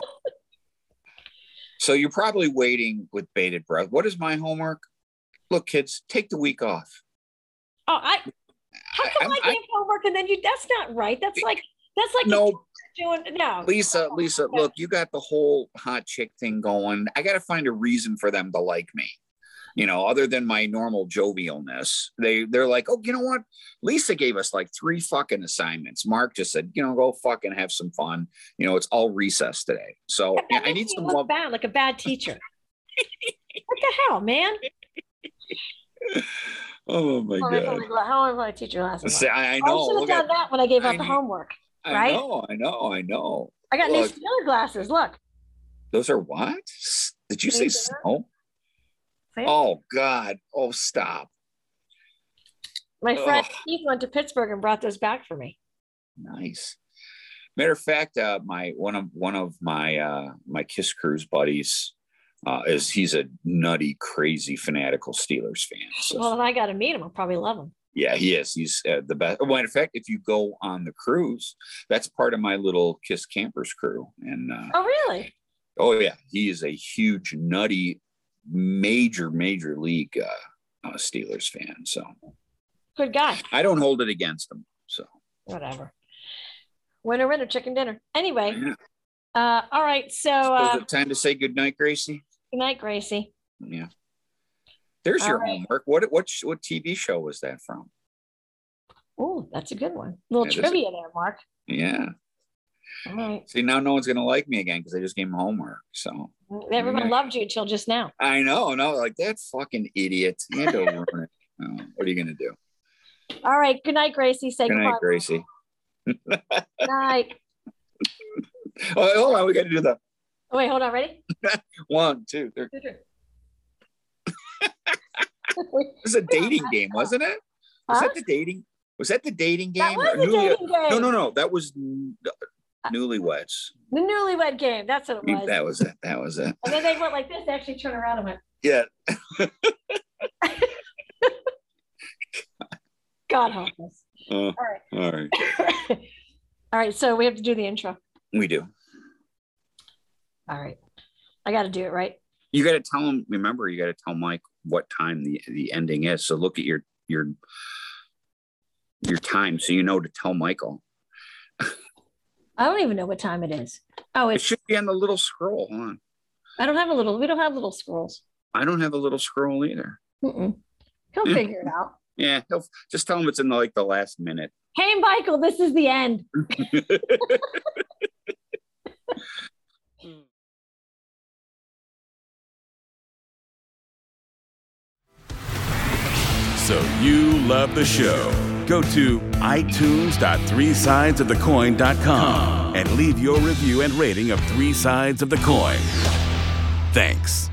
So you're probably waiting with bated breath. What is my homework? Look, kids, take the week off. oh, I, how come I, I- I- gave homework and then you, that's not right. That's like, that's like No, doing, no. Lisa, oh, Lisa, look, you got the whole hot chick thing going. I got to find a reason for them to like me. You know, other than my normal jovialness, they they're like, oh, you know what? Lisa gave us like three fucking assignments. Mark just said, you know, go fucking have some fun. You know, it's all recess today, so That I need some love. bad, like a bad teacher. what the hell, man? [laughs] Oh my I god! How I a teacher last month? I, I oh, I know. should have done at, that when I gave I out the need- homework. I right? know, I know, I know. I got new Look. Steeler glasses. Look. Those are what? Did you say snow? See? Oh God! Oh stop! My friend Ugh. Keith went to Pittsburgh and brought those back for me. Nice. Matter of fact, uh, my one of one of my uh, my Kiss Cruise buddies uh, is he's a nutty, crazy, fanatical Steelers fan. So Well, then I got to meet him. I'll probably love him. yeah, he is. He's uh, the best. Well, in fact, if you go on the cruise, that's part of my little Kiss Campers crew. And uh, Oh, really? oh yeah, he is a huge, nutty, major, major league uh, uh, Steelers fan. So Good guy. I don't hold it against him. So Whatever. Winner, winner, chicken dinner. Anyway, yeah. uh, all right. So, uh, is it time to say good night, Gracie? good night, Gracie. Yeah. There's All your right. homework. What what what TV show was that from? Oh, that's a good one. little That is a- trivia there, Mark. Yeah. Right. See, now no one's gonna like me again because I just gave him homework. So Everyone loved you until just now. I know, no, like that fucking idiot. He had to [laughs] what are you gonna do? All right. Good night, Gracie. Say Good goodbye. night, Gracie. Good night. [laughs] Oh, hold on, we got to do the Oh, wait, hold on. Ready? [laughs] one, two, three. it was a dating game, wasn't it? Was Huh? that the dating? Was that the dating game? That was dating game. No, no, no. That was newlyweds. The newlywed game. That's what it was. That was it. That was it. And then they went like this. They actually turned around and went, Yeah. [laughs] God help us. Uh, All right. all right. [laughs] All right. So we have to do the intro. We do. All right. I got to do it, right? You got to tell him. Remember, you got to tell Mike what time the the ending is. So look at your your your time, so you know to tell Michael. I don't even know what time it is. Oh, It should be on the little scroll. Hold on. I don't have a little, we don't have little scrolls. I don't have a little scroll either. Mm-mm. He'll Yeah. figure it out. Yeah, he'll, just tell him it's in the, like the last minute. Hey, Michael, this is the end. [laughs] So you love the show. Go to itunes.threesidesofthecoin.com uh-huh. and leave your review and rating of Three Sides of the Coin. Thanks.